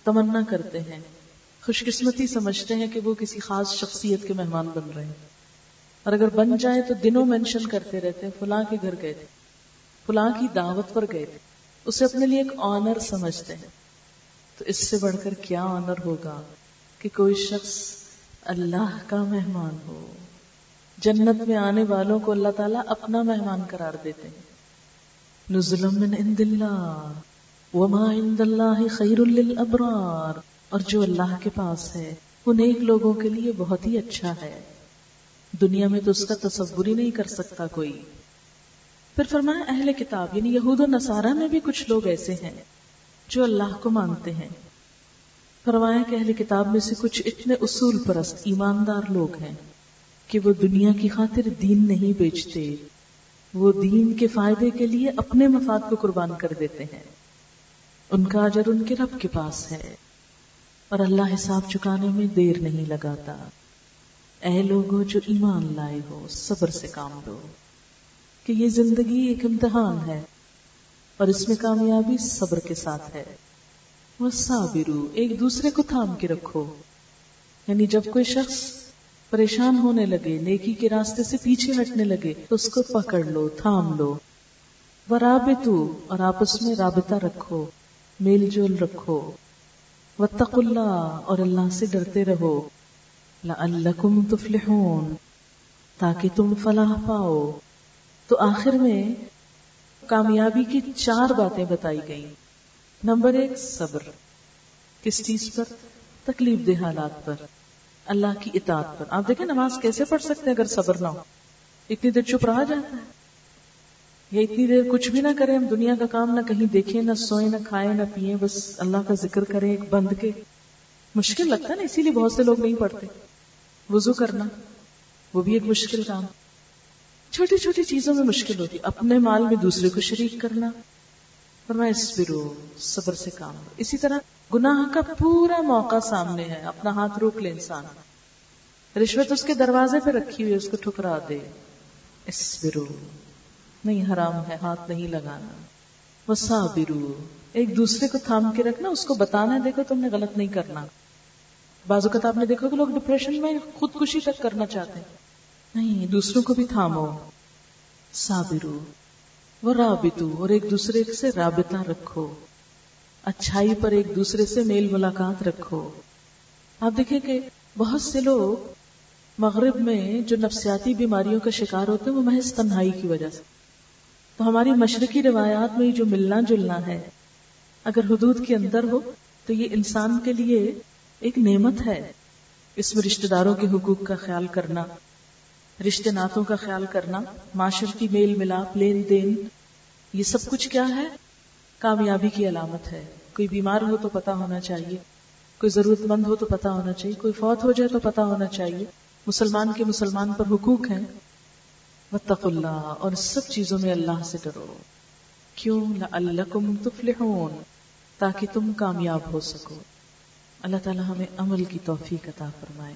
S1: تمنا کرتے ہیں۔ خوش قسمتی سمجھتے ہیں کہ وہ کسی خاص شخصیت کے مہمان بن رہے ہیں۔ اور اگر بن جائے تو دنوں مینشن کرتے رہتے ہیں۔ فلاں کے گھر گئے تھے۔ فلاں کی دعوت پر گئے تھے۔ اسے اپنے لیے ایک آنر سمجھتے ہیں۔ تو اس سے بڑھ کر کیا آنر ہوگا کہ کوئی شخص اللہ کا مہمان ہو؟ جنت میں آنے والوں کو اللہ تعالیٰ اپنا مہمان قرار دیتے ہیں۔ نزلم من عند اللہ، وما عند اللہ خیر للابرار۔ اور جو اللہ کے پاس ہے ان ایک لوگوں کے لیے بہت ہی اچھا ہے۔ دنیا میں تو اس کا تصور ہی نہیں کر سکتا کوئی۔ پھر فرمایا، اہل کتاب یعنی یہود و نصارہ میں بھی کچھ لوگ ایسے ہیں۔ جو اللہ کو مانتے ہیں۔ فرمایا کہ اہل کتاب میں سے کچھ اتنے اصول پرست ایماندار لوگ ہیں کہ وہ دنیا کی خاطر دین نہیں بیچتے۔ وہ دین کے فائدے کے لیے اپنے مفاد کو قربان کر دیتے ہیں۔ ان کا اجر ان کے رب کے پاس ہے۔ اور اللہ حساب چکانے میں دیر نہیں لگاتا۔ اے لوگوں جو ایمان لائے ہو، صبر سے کام لو۔ کہ یہ زندگی ایک امتحان ہے۔ اور اس میں کامیابی صبر کے ساتھ ہے۔ وہ صابرو ایک دوسرے کو تھام کے رکھو۔ یعنی جب کوئی شخص پریشان ہونے لگے، نیکی کے راستے سے پیچھے ہٹنے لگے، تو اس کو پکڑ لو، تھام لو۔ وہ رابطو اور آپس میں رابطہ رکھو۔ میل جول رکھو۔ وتق اللہ اور اللہ سے ڈرتے رہو۔ لعلکم تفلحون، تاکہ تم فلاح پاؤ۔ تو آخر میں کامیابی کی چار باتیں بتائی گئی نمبر ایک، صبر۔ کس چیز پر؟ تکلیف دہ حالات پر۔ اللہ کی اطاعت پر۔ آپ دیکھیں نماز کیسے پڑھ سکتے ہیں اگر صبر نہ ہو؟ اتنی دیر چپ رہا جاتا ہے۔ یا اتنی دیر کچھ بھی نہ کریں، ہم دنیا کا کام نہ کہیں دیکھیں، نہ سوئیں، نہ کھائیں، نہ پیئیں، بس اللہ کا ذکر کریں ایک بند کے۔ مشکل لگتا ہے نا، اسی لیے بہت سے لوگ نہیں پڑھتے۔ وضو کرنا، وہ بھی ایک مشکل کام۔ چھوٹی چھوٹی چیزوں میں مشکل ہوتی، اپنے مال میں دوسرے کو شریک کرنا۔ فرمایا اسپرو صبر سے کام اسی طرح گناہ کا پورا موقع سامنے ہے، اپنا ہاتھ روک لے انسان۔ رشوت اس کے دروازے پہ رکھی ہوئی اس کو ٹھکرا دے۔ اسپرو نہیں حرام ہے، ہاتھ نہیں لگانا۔ وہ ایک دوسرے کو تھام کے رکھنا، اس کو بتانا، دیکھو تم نے غلط نہیں کرنا۔ بازو کا آپ نے دیکھا کہ لوگ ڈپریشن میں خودکشی تک کرنا چاہتے ہیں۔ نہیں، دوسروں کو بھی تھامو۔ صابرو، وہ رابطو اور ایک دوسرے سے رابطہ رکھو۔ اچھائی پر ایک دوسرے سے میل ملاقات رکھو۔ آپ دیکھیں کہ بہت سے لوگ مغرب میں جو نفسیاتی بیماریوں کا شکار ہوتے ہیں، وہ محض تنہائی کی وجہ سے۔ تو ہماری مشرقی روایات میں جو ملنا جلنا ہے، اگر حدود کے اندر ہو، تو یہ انسان کے لیے ایک نعمت ہے۔ اس میں رشتہ داروں کے حقوق کا خیال کرنا۔ رشتے ناتوں کا خیال کرنا، معاشرتی میل ملاپ، لین دین، یہ سب کچھ کیا ہے؟ کامیابی کی علامت ہے۔ کوئی بیمار ہو تو پتا ہونا چاہیے۔ کوئی ضرورت مند ہو تو پتا ہونا چاہیے۔ کوئی فوت ہو جائے تو پتا ہونا چاہیے۔ مسلمان کے مسلمان پر حقوق ہیں۔ وطق اللہ اور سب چیزوں میں اللہ سے ڈرو۔ کیوں؟ لعلکم تفلحون، تاکہ تم کامیاب ہو سکو۔ اللہ تعالی ہمیں عمل کی توفیق عطا فرمائے۔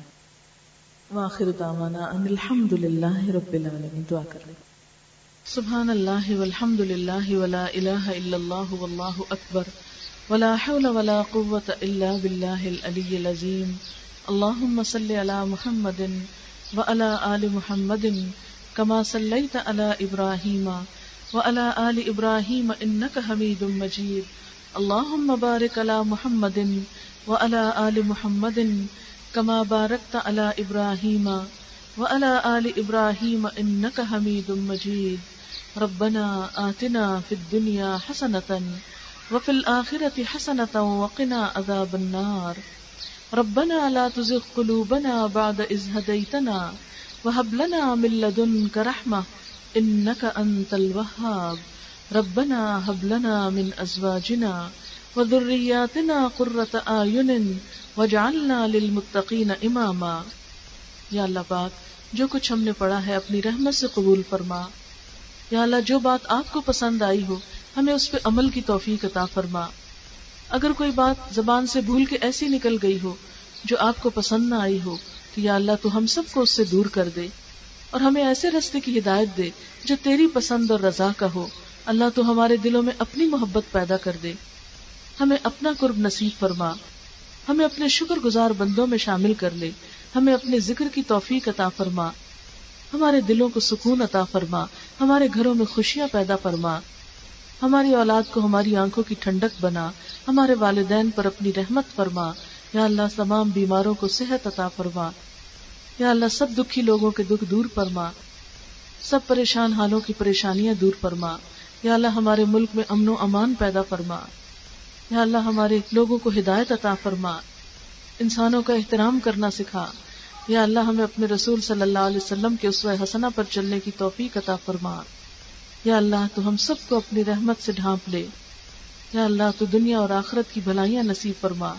S1: واخر دعوانا ان الحمد للہ رب العالمین، دعا کر لیں۔ سبحان اللہ والحمد للہ ولا الہ الا اللہ واللہ اکبر۔ ولا حول ولا قوة الا باللہ العلی العظیم۔ اللہم صلی علی محمد وعلى آل محمد كما صلیت علی ابراہیم وعلى آل ابراہیم انك حمید مجید۔ اللہم بارک علی محمد وعلى آل محمد كما باركت على إبراهيم وعلى آل إبراهيم إنك حميد مجيد. ربنا آتنا في الدنيا حسنة وفي الآخرة حسنة وقنا عذاب النار. ربنا لا تزغ قلوبنا بعد إذ هديتنا وهب لنا من لدنك رحمة إنك أنت الوهاب. ربنا هب لنا من أزواجنا وذرياتنا قرة آين واجعلنا للمتقين إماما۔ یا اللہ پاک، جو کچھ ہم نے پڑھا ہے اپنی رحمت سے قبول فرما۔ یا اللہ، جو بات آپ کو پسند آئی ہو، ہمیں اس پہ عمل کی توفیق عطا فرما۔ اگر کوئی بات زبان سے بھول کے ایسی نکل گئی ہو، جو آپ کو پسند نہ آئی ہو، تو یا اللہ، تو ہم سب کو اس سے دور کر دے۔ اور ہمیں ایسے رستے کی ہدایت دے، جو تیری پسند اور رضا کا ہو۔ اللہ، تو ہمارے دلوں میں اپنی محبت پیدا کر دے۔ ہمیں اپنا قرب نصیب فرما۔ ہمیں اپنے شکر گزار بندوں میں شامل کر لے۔ ہمیں اپنے ذکر کی توفیق عطا فرما۔ ہمارے دلوں کو سکون عطا فرما۔ ہمارے گھروں میں خوشیاں پیدا فرما۔ ہماری اولاد کو ہماری آنکھوں کی ٹھنڈک بنا۔ ہمارے والدین پر اپنی رحمت فرما۔ یا اللہ تمام بیماروں کو صحت عطا فرما۔ یا اللہ سب دکھی لوگوں کے دکھ دور فرما۔ سب پریشان حالوں کی پریشانیاں دور فرما۔ یا اللہ ہمارے ملک میں امن و امان پیدا فرما۔ یا اللہ ہمارے لوگوں کو ہدایت عطا فرما، انسانوں کا احترام کرنا سکھا۔ یا اللہ ہمیں اپنے رسول صلی اللہ علیہ وسلم کے اسوہ حسنہ پر چلنے کی توفیق عطا فرما۔ یا اللہ تو ہم سب کو اپنی رحمت سے ڈھانپ لے۔ یا اللہ تو دنیا اور آخرت کی بھلائیاں نصیب فرما۔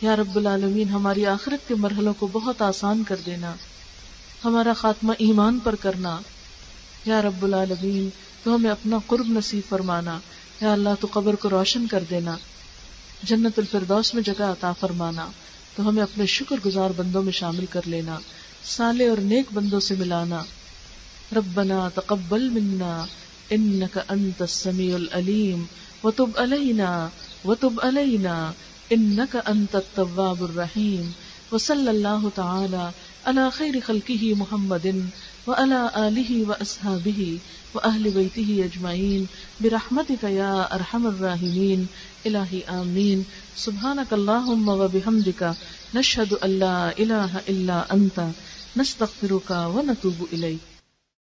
S1: یا رب العالمین، ہماری آخرت کے مرحلوں کو بہت آسان کر دینا۔ ہمارا خاتمہ ایمان پر کرنا۔ یا رب العالمین، تو ہمیں اپنا قرب نصیب فرمانا۔ یا اللہ تو قبر کو روشن کر دینا۔ جنت الفردوس میں جگہ عطا فرمانا، تو ہمیں اپنے شکر گزار بندوں میں شامل کر لینا سالے اور نیک بندوں سے ملانا۔ ربنا تقبل منا انك انت السميع العليم وتب علينا وتب علينا انك انت التواب الرحيم وصلى الله تعالى على خير خلقه محمد۔ وعلى آله وأصحابه وأهل بيته أجمعين برحمتك يا أرحم الراحمين إلهي آمين سبحانك اللهم وبحمدك نشهد أن لا إله إلا أنت نستغفرك ونتوب إليك